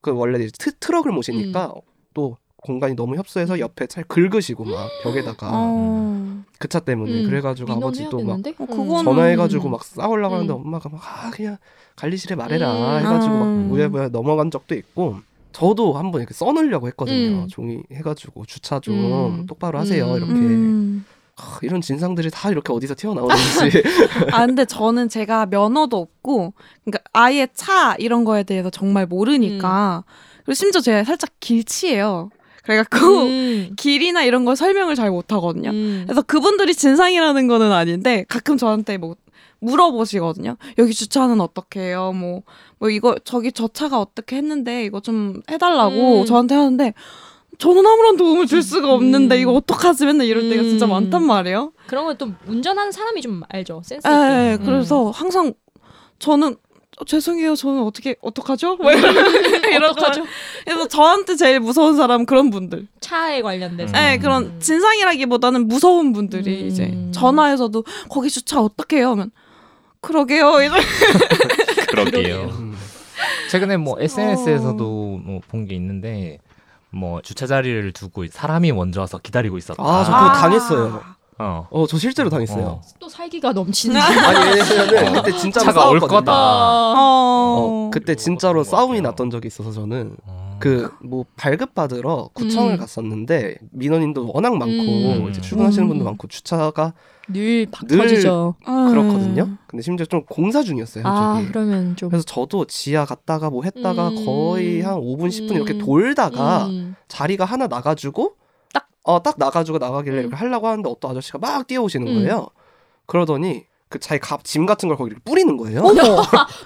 Speaker 3: 그 원래 이제 트, 트럭을 모시니까 또 공간이 너무 협소해서 옆에 차를 긁으시고 막 벽에다가
Speaker 1: 어.
Speaker 3: 그차 때문에
Speaker 2: 음.
Speaker 3: 그래가지고 아버지도 막?
Speaker 1: 어,
Speaker 2: 음.
Speaker 1: 그거는-
Speaker 3: 전화해가지고 막 싸우려고 하는데
Speaker 2: 음.
Speaker 3: 엄마가 막 아 그냥 관리실에 말해라
Speaker 2: 음.
Speaker 3: 해가지고 막
Speaker 1: 음.
Speaker 3: 우여부여 넘어간 적도 있고 저도 한번 이렇게 써놓으려고 했거든요
Speaker 2: 음.
Speaker 3: 종이 해가지고 주차 좀
Speaker 2: 음.
Speaker 3: 똑바로 하세요
Speaker 2: 음.
Speaker 3: 이렇게
Speaker 1: 음.
Speaker 3: 하, 이런 진상들이 다 이렇게 어디서 튀어나오는지
Speaker 1: 아 근데 저는 제가 면허도 없고 그러니까 아예 차 이런 거에 대해서 정말 모르니까 그리고 심지어 제가 살짝 길치예요. 그래갖고
Speaker 2: 음.
Speaker 1: 길이나 이런 걸 설명을 잘 못하거든요.
Speaker 2: 음.
Speaker 1: 그래서 그분들이 진상이라는 거는 아닌데 가끔 저한테 뭐 물어보시거든요. 여기 주차는 어떻게 해요? 뭐, 뭐 이거 저기 저 차가 어떻게 했는데 이거 좀 해달라고
Speaker 2: 음.
Speaker 1: 저한테 하는데 저는 아무런 도움을 줄 수가 없는데
Speaker 2: 음.
Speaker 1: 이거 어떡하지 맨날 이럴 때가 진짜
Speaker 2: 음.
Speaker 1: 많단 말이에요.
Speaker 2: 그런 건 또 운전하는 사람이 좀 알죠. 센스
Speaker 1: 예,
Speaker 2: 있게.
Speaker 1: 예,
Speaker 2: 음.
Speaker 1: 그래서 항상 저는 어, 죄송해요. 저는 어떻게 어떡하죠? 뭐 이러고
Speaker 2: 어떡하죠?
Speaker 1: 그래서 저한테 제일 무서운 사람 그런 분들.
Speaker 2: 차에 관련돼서.
Speaker 4: 음.
Speaker 1: 네, 그런 진상이라기보다는 무서운 분들이
Speaker 2: 음.
Speaker 1: 이제 전화해서도 거기 주차 어떻게 해요? 하면 그러게요. 이러
Speaker 4: 그러게요.
Speaker 3: 음.
Speaker 4: 최근에 뭐 SNS에서도 뭐 본 게 있는데 뭐 주차 자리를 두고 사람이 먼저 와서 기다리고 있었다.
Speaker 3: 아, 저 그거 당했어요.
Speaker 4: 어.
Speaker 3: 어 저 실제로 당했어요
Speaker 4: 어.
Speaker 2: 또 살기가 넘치는.
Speaker 3: 아니 왜냐면은
Speaker 4: 어.
Speaker 3: 그때 진짜로
Speaker 4: 차가 올
Speaker 3: 싸웠거든요.
Speaker 4: 거다.
Speaker 2: 어.
Speaker 3: 어, 그때 진짜로
Speaker 4: 것
Speaker 3: 싸움이. 났던 적이 있어서 저는
Speaker 4: 어.
Speaker 3: 그뭐 발급 받으러 구청을
Speaker 2: 음.
Speaker 3: 갔었는데 민원인도 워낙 많고
Speaker 2: 음.
Speaker 3: 이제 출근하시는 분도
Speaker 1: 음.
Speaker 3: 많고 주차가
Speaker 2: 늘박
Speaker 3: 늘
Speaker 2: 터지죠.
Speaker 3: 그렇거든요. 근데 심지어 좀 공사 중이었어요
Speaker 2: 아
Speaker 3: 저기.
Speaker 2: 그러면 좀.
Speaker 3: 그래서 저도 지하 갔다가 뭐 했다가
Speaker 2: 음.
Speaker 3: 거의 한 5분 10분 이렇게
Speaker 2: 음.
Speaker 3: 돌다가
Speaker 2: 음.
Speaker 3: 자리가 하나 나가지고
Speaker 2: 딱.
Speaker 3: 어 딱 나가지고 나가길래
Speaker 2: 음.
Speaker 3: 이렇게 하려고 하는데 어떤 아저씨가 막 뛰어오시는
Speaker 2: 음.
Speaker 3: 거예요. 그러더니 그 자기 갑, 짐 같은 걸 거기 이렇게 뿌리는 거예요.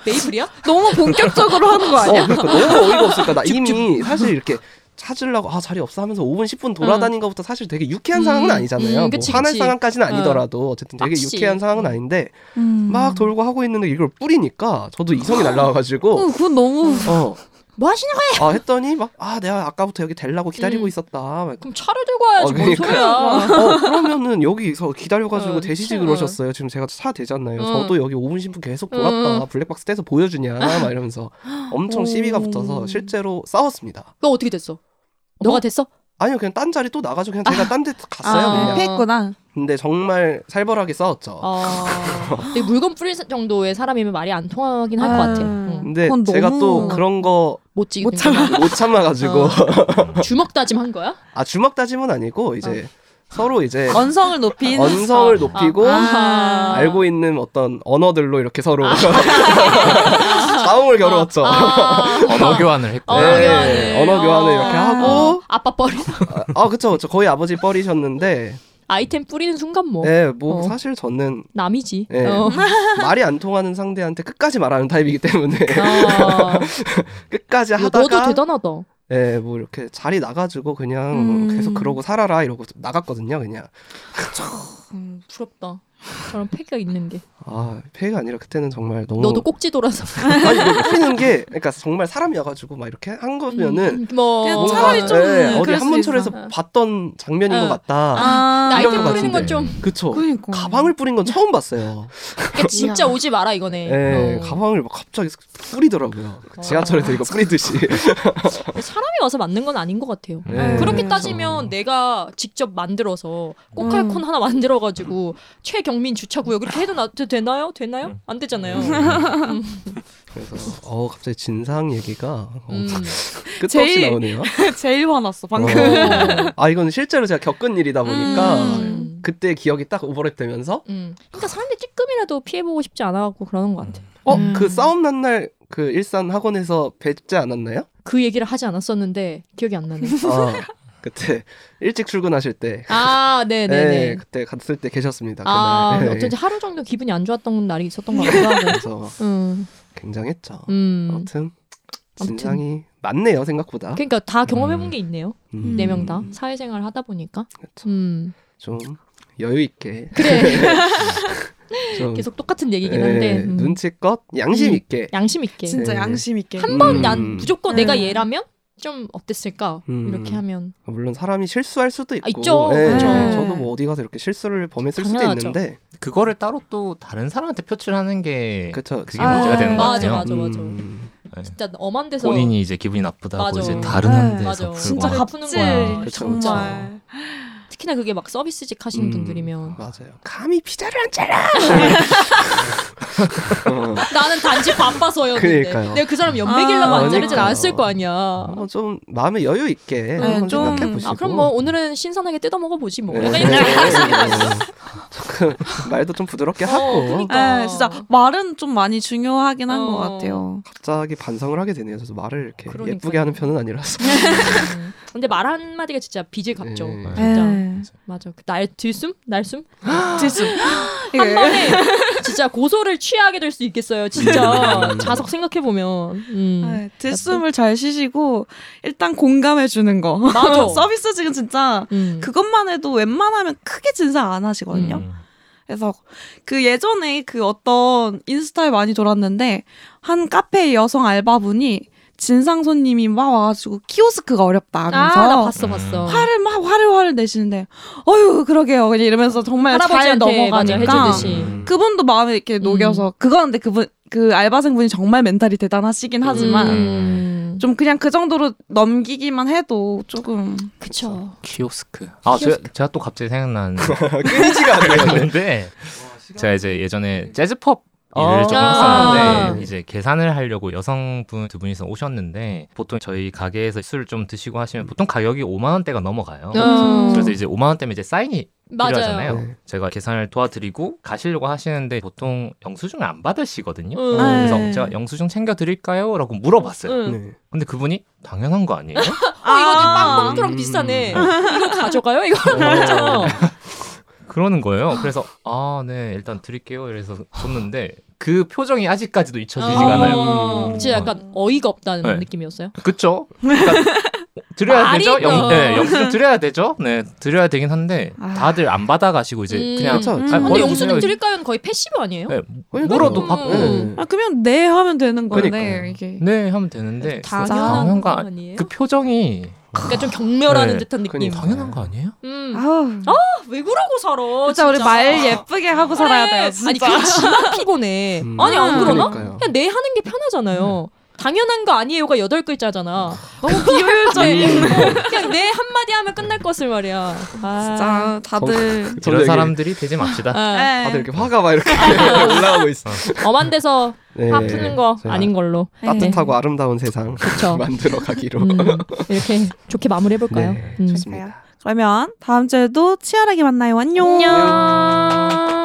Speaker 2: 메이플이야?
Speaker 1: 너무 본격적으로 하는 거 아니야?
Speaker 3: 어, 그러니까 너무 어이가 없으니까 나 이미 사실 이렇게 찾으려고 아 자리 없어 하면서 5분 10분 돌아다닌 것부터 사실 되게 유쾌한
Speaker 2: 음.
Speaker 3: 상황은 아니잖아요.
Speaker 2: 음, 그치,
Speaker 3: 뭐 화날
Speaker 2: 그치.
Speaker 3: 상황까지는
Speaker 2: 어.
Speaker 3: 아니더라도 어쨌든 되게
Speaker 2: 빡치.
Speaker 3: 유쾌한 상황은
Speaker 2: 음.
Speaker 3: 아닌데
Speaker 1: 음.
Speaker 3: 막 돌고 하고 있는데 이걸 뿌리니까 저도 이성이 날라와가지고
Speaker 1: 어, 그건 너무
Speaker 3: 어.
Speaker 2: 뭐 하시는 거야?
Speaker 3: 아 했더니 막 아 내가 아까부터 여기 대려고 기다리고
Speaker 2: 음.
Speaker 3: 있었다. 막
Speaker 2: 그럼 차를 들고 와야지
Speaker 3: 어,
Speaker 2: 뭔
Speaker 3: 그러니까.
Speaker 2: 소리야.
Speaker 3: 어 그러면은 여기서 기다려가지고
Speaker 2: 어,
Speaker 3: 대시지. 그러셨어요. 지금 제가 차 대잖아요.
Speaker 2: 어.
Speaker 3: 저도 여기 5분 10분 계속 돌았다.
Speaker 2: 음.
Speaker 3: 블랙박스 떼서 보여주냐 막 이러면서 엄청
Speaker 1: 오.
Speaker 3: 시비가 붙어서 실제로 싸웠습니다.
Speaker 2: 너 어떻게 됐어? 너가 됐어?
Speaker 3: 아니요 그냥 딴 자리 또 나가지고 그냥 제가 딴 데 갔어요
Speaker 2: 아.
Speaker 3: 그냥.
Speaker 1: 피했구나.
Speaker 3: 근데 정말 살벌하게 싸웠죠.
Speaker 2: 어. 근데 물건 뿌릴 정도의 사람이면 말이 안 통하긴 할것
Speaker 1: 아.
Speaker 2: 같아. 응.
Speaker 3: 근데
Speaker 1: 그건
Speaker 3: 제가
Speaker 1: 너무-
Speaker 3: 또 그런 거 못
Speaker 2: 못 지금
Speaker 1: 못 참아.
Speaker 3: 참아가지고
Speaker 2: 주먹 다짐한 거야?
Speaker 3: 아 주먹 다짐은 아니고 이제 서로 이제
Speaker 1: 언성을 높인
Speaker 3: 언성을
Speaker 2: 어.
Speaker 3: 높이고
Speaker 2: 아.
Speaker 3: 알고 있는 어떤 언어들로 이렇게 서로 싸움을 겨루었죠.
Speaker 2: 아,
Speaker 4: 언어 교환을 했고.
Speaker 2: 언어
Speaker 3: 네,
Speaker 2: 교환을.
Speaker 3: 언어 교환을 이렇게
Speaker 2: 어.
Speaker 3: 하고
Speaker 2: 아빠 뻘이
Speaker 3: 아 그쵸 그쵸 거의 아버지 뻘이셨는데
Speaker 2: 아이템 뿌리는 순간 뭐
Speaker 3: 네, 뭐
Speaker 2: 어.
Speaker 3: 사실 저는
Speaker 2: 남이지.
Speaker 3: 네.
Speaker 2: 어.
Speaker 3: 말이 안 통하는 상대한테 끝까지 말하는 타입이기 때문에
Speaker 2: 아.
Speaker 3: 끝까지
Speaker 2: 야,
Speaker 3: 하다가
Speaker 2: 너도 대단하다.
Speaker 3: 예, 뭐 이렇게 자리 나가지고 그냥
Speaker 1: 음.
Speaker 3: 계속 그러고 살아라 이러고 나갔거든요, 그냥.
Speaker 1: 음.
Speaker 2: 부럽다. 저런 패기가 있는 게.
Speaker 3: 아, 폐가 아니라 그때는 정말 너무
Speaker 2: 너도 꼭지 돌아서.
Speaker 3: 아니 이거 뿌리는 게 그러니까 정말 사람이어가지고 막 이렇게 한 거면은
Speaker 2: 음, 뭐
Speaker 1: 차라리 좀
Speaker 3: 예, 어디 한문철에서. 봤던 장면인
Speaker 2: 어.
Speaker 3: 것 같다.
Speaker 1: 아,
Speaker 2: 아이템
Speaker 3: 것
Speaker 2: 뿌리는 건. 좀
Speaker 3: 그쵸.
Speaker 1: 그러니까.
Speaker 3: 가방을 뿌린 건 처음 봤어요.
Speaker 2: 그러니까 진짜 오지 마라 이거네.
Speaker 3: 예,
Speaker 2: 어.
Speaker 3: 가방을 막 갑자기 뿌리더라고요. 지하철에서 이거 뿌리듯이.
Speaker 2: 사람이 와서 만든 건 아닌 것 같아요.
Speaker 3: 예,
Speaker 2: 그렇게
Speaker 1: 음.
Speaker 2: 따지면 내가 직접 만들어서 꼬칼콘 하나 만들어가지고 최 경민 주차구역 이렇게 해도 나, 되나요? 되나요? 안 되잖아요.
Speaker 3: 그래서 어 갑자기 진상 얘기가 어,
Speaker 2: 음.
Speaker 3: 끝도 없이
Speaker 1: 제일-
Speaker 3: 나오네요.
Speaker 1: 제일 화났어 방금.
Speaker 3: 어. 아 이건 실제로 제가 겪은 일이다 보니까
Speaker 2: 음.
Speaker 3: 그때 기억이 딱 오버랩 되면서
Speaker 2: 음. 그러니까 사람들이 찌끔이라도 피해보고 싶지 않아갖고 그러는 것 같아.
Speaker 3: 어
Speaker 1: 음.
Speaker 3: 그 싸움 난 날 그 일산 학원에서 뵙지 않았나요?
Speaker 2: 그 얘기를 하지 않았었는데 기억이 안 나네.
Speaker 3: 아 그때 일찍 출근하실 때.
Speaker 2: 아,
Speaker 3: 네,
Speaker 2: 네네 네.
Speaker 3: 그때 갔을 때 계셨습니다.
Speaker 2: 아,
Speaker 3: 그날. 네.
Speaker 2: 어쩐지 하루 정도 기분이 안 좋았던 날이 있었던 것 같기도 하고.
Speaker 3: 그래서
Speaker 2: 음,
Speaker 3: 굉장했죠.
Speaker 2: 음.
Speaker 3: 아무튼. 진상이 많네요 생각보다.
Speaker 2: 그러니까 다 경험해본
Speaker 4: 음.
Speaker 2: 게 있네요.
Speaker 3: 음,
Speaker 2: 네명 다 사회생활 하다 보니까.
Speaker 3: 그렇죠.
Speaker 2: 음,
Speaker 3: 좀 여유 있게
Speaker 2: 그래.
Speaker 3: 좀
Speaker 2: 계속 똑같은 얘기긴
Speaker 3: 예,
Speaker 2: 한데 음.
Speaker 3: 눈치껏 양심
Speaker 2: 음.
Speaker 3: 있게
Speaker 2: 양심 있게.
Speaker 1: 진짜
Speaker 3: 네.
Speaker 1: 양심 있게.
Speaker 2: 한번
Speaker 3: 음.
Speaker 2: 난 무조건
Speaker 1: 네.
Speaker 2: 내가 얘라면 좀 어땠을까?
Speaker 3: 음.
Speaker 2: 이렇게 하면
Speaker 3: 물론 사람이 실수할 수도 있고
Speaker 2: 아, 있죠.
Speaker 3: 예,
Speaker 1: 그렇죠.
Speaker 3: 저도 뭐 어디 가서 이렇게 실수를 범했을 수도
Speaker 2: 당연하죠.
Speaker 3: 있는데
Speaker 4: 그거를 따로 또 다른 사람한테 표출하는 게
Speaker 3: 그렇죠.
Speaker 4: 그게
Speaker 1: 아,
Speaker 4: 문제가 되는 것
Speaker 2: 맞아,
Speaker 4: 같아요.
Speaker 2: 맞아, 맞아.
Speaker 3: 음,
Speaker 2: 진짜 엄한 데서
Speaker 4: 본인이 이제 기분이 나쁘다고
Speaker 2: 맞아.
Speaker 4: 이제 다른
Speaker 1: 네.
Speaker 4: 한 데서
Speaker 2: 맞아.
Speaker 1: 진짜
Speaker 2: 푸는 거야.
Speaker 3: 그쵸,
Speaker 1: 정말.
Speaker 2: 특히나 그게 막 서비스직 하시는
Speaker 3: 음,
Speaker 2: 분들이면
Speaker 3: 맞아요. 감히 피자를 안 잘라. 어,
Speaker 2: 나는 단지 바빠서였는데
Speaker 3: 그러니까요.
Speaker 2: 내가 그 사람 연맥이려고
Speaker 1: 아,
Speaker 2: 안 자르진
Speaker 3: 그러니까요.
Speaker 2: 않았을 거 아니야.
Speaker 3: 한번 좀 마음의 여유 있게
Speaker 1: 네,
Speaker 3: 한번
Speaker 1: 좀-
Speaker 3: 생각해 보시고.
Speaker 2: 아 그럼 뭐 오늘은 신선하게 뜯어 먹어 보지 뭐.
Speaker 3: 네.
Speaker 2: 하겠습니다.
Speaker 3: 조금 말도 좀 부드럽게
Speaker 2: 어,
Speaker 3: 하고
Speaker 2: 그러니까.
Speaker 1: 네, 진짜 말은 좀 많이 중요하긴 한
Speaker 2: 어.
Speaker 1: 것 같아요.
Speaker 3: 갑자기 반성을 하게 되네요. 저도 말을 이렇게
Speaker 2: 그러니까요.
Speaker 3: 예쁘게 하는 편은 아니라서.
Speaker 2: 음. 근데 말 한마디가 진짜 빚을 갚죠.
Speaker 3: 네.
Speaker 2: 진짜.
Speaker 1: 네.
Speaker 2: 맞아. 그날 들숨? 날숨?
Speaker 1: 질수.
Speaker 2: 한 번에 진짜 고소를 취하게 될 수 있겠어요. 진짜 자석 생각해 보면. 음.
Speaker 1: 네, 들숨을 잘 쉬시고 일단 공감해 주는 거.
Speaker 2: 맞아.
Speaker 1: 서비스직은 진짜
Speaker 2: 음.
Speaker 1: 그것만 해도 웬만하면 크게 진상 안 하시거든요.
Speaker 4: 음.
Speaker 1: 그래서 그 예전에 그 어떤 인스타에 많이 돌았는데 한 카페 여성 알바분이 진상 손님이 막 와가지고 키오스크가 어렵다 하면서
Speaker 2: 아, 나 봤어, 봤어.
Speaker 1: 화를 막 화를 화를 내시는데 어휴 그러게요 그냥 이러면서 정말 잘 넘어가니까.
Speaker 3: 음.
Speaker 1: 그분도 마음에 이렇게 녹여서 그건 근데 그분 그 알바생 분이 정말 멘탈이 대단하시긴 하지만
Speaker 2: 음.
Speaker 1: 좀 그냥 그 정도로 넘기기만 해도 조금
Speaker 2: 그쵸.
Speaker 4: 키오스크. 아, 제가, 제가 또 갑자기 생각난
Speaker 3: 끊이지가.
Speaker 4: 건데 제가 이제 예전에 재즈펍 일을
Speaker 3: 아.
Speaker 4: 조금
Speaker 2: 아.
Speaker 4: 했었는데 이제 계산을 하려고 여성분 두 분이서 오셨는데 보통 저희 가게에서 술을 좀 드시고 하시면 보통 가격이 5만 원대가 넘어가요.
Speaker 2: 어.
Speaker 4: 그래서 이제 5만 원대면 이제 사인이
Speaker 2: 맞아요.
Speaker 4: 필요하잖아요.
Speaker 3: 네.
Speaker 4: 제가 계산을 도와드리고 가시려고 하시는데 보통 영수증을 안 받으시거든요.
Speaker 2: 음.
Speaker 4: 그래서
Speaker 1: 네.
Speaker 4: 제가 영수증 챙겨 드릴까요? 라고 물어봤어요.
Speaker 2: 응.
Speaker 3: 네.
Speaker 4: 근데 그분이 당연한 거 아니에요?
Speaker 2: 어, 이거
Speaker 1: 아.
Speaker 2: 빵봉투랑
Speaker 3: 음.
Speaker 2: 비슷하네. 이거 가져가요? 이거 맞아.
Speaker 4: 그러는 거예요. 그래서 아, 네, 일단 드릴게요. 이래서 줬는데 그 표정이 아직까지도 잊혀지지가
Speaker 2: 어.
Speaker 4: 않아요.
Speaker 2: 진짜 약간 어이가 없다는
Speaker 4: 네.
Speaker 2: 느낌이었어요.
Speaker 4: 그쵸? 그러니까 드려야 되죠?
Speaker 2: 또.
Speaker 4: 영, 네, 영수증 드려야 되죠? 네, 드려야 되긴 한데
Speaker 1: 아.
Speaker 4: 다들 안 받아가시고 이제
Speaker 2: 음.
Speaker 4: 그냥
Speaker 3: 그쵸,
Speaker 1: 음.
Speaker 3: 그쵸.
Speaker 2: 근데
Speaker 4: 머리
Speaker 2: 영수증. 드릴까요는 거의 passive 아니에요?
Speaker 4: 네,
Speaker 3: 그러니까요.
Speaker 4: 물어도
Speaker 2: 음.
Speaker 4: 받고
Speaker 3: 네.
Speaker 1: 아 그러면 네 하면 되는 건데
Speaker 3: 그러니까요.
Speaker 1: 이게
Speaker 4: 네 하면 되는데
Speaker 2: 당연한
Speaker 4: 당연한 거거
Speaker 2: 아니에요?
Speaker 4: 그 표정이
Speaker 2: 그러니까 좀 경멸하는
Speaker 4: 네.
Speaker 2: 듯한 느낌.
Speaker 4: 당연한 거 아니에요?
Speaker 2: 음.
Speaker 1: 아우
Speaker 2: 왜 그러고 살아?
Speaker 1: 진짜 우리 말 예쁘게 하고 살아야
Speaker 2: 그래.
Speaker 1: 돼요 진짜
Speaker 2: 아니 그 지만 피곤해.
Speaker 3: 음.
Speaker 2: 아니 안 그러나?
Speaker 3: 그러니까요.
Speaker 2: 그냥 내 하는 게 편하잖아요. 당연한 거 아니에요가 여덟 글자잖아.
Speaker 1: 너무 비효율적인
Speaker 2: 그냥 내 한마디 하면 끝날 것을 말이야. 아.
Speaker 1: 진짜 다들
Speaker 3: 저도
Speaker 4: 이런
Speaker 3: 여기
Speaker 4: 사람들이 되지 맙시다.
Speaker 2: 아,
Speaker 1: 네.
Speaker 3: 다들 이렇게 화가 막 이렇게 올라오고 있어.
Speaker 2: 엄한 데서
Speaker 3: 네.
Speaker 2: 화 푸는 거 아닌 걸로.
Speaker 3: 따뜻하고 아름다운 세상. 만들어 가기로.
Speaker 2: 음, 이렇게 좋게 마무리해 볼까요?
Speaker 3: 네,
Speaker 2: 음.
Speaker 3: 좋습니다.
Speaker 1: 그러면 다음 주에도 치열하게 만나요 안녕
Speaker 2: 안녕.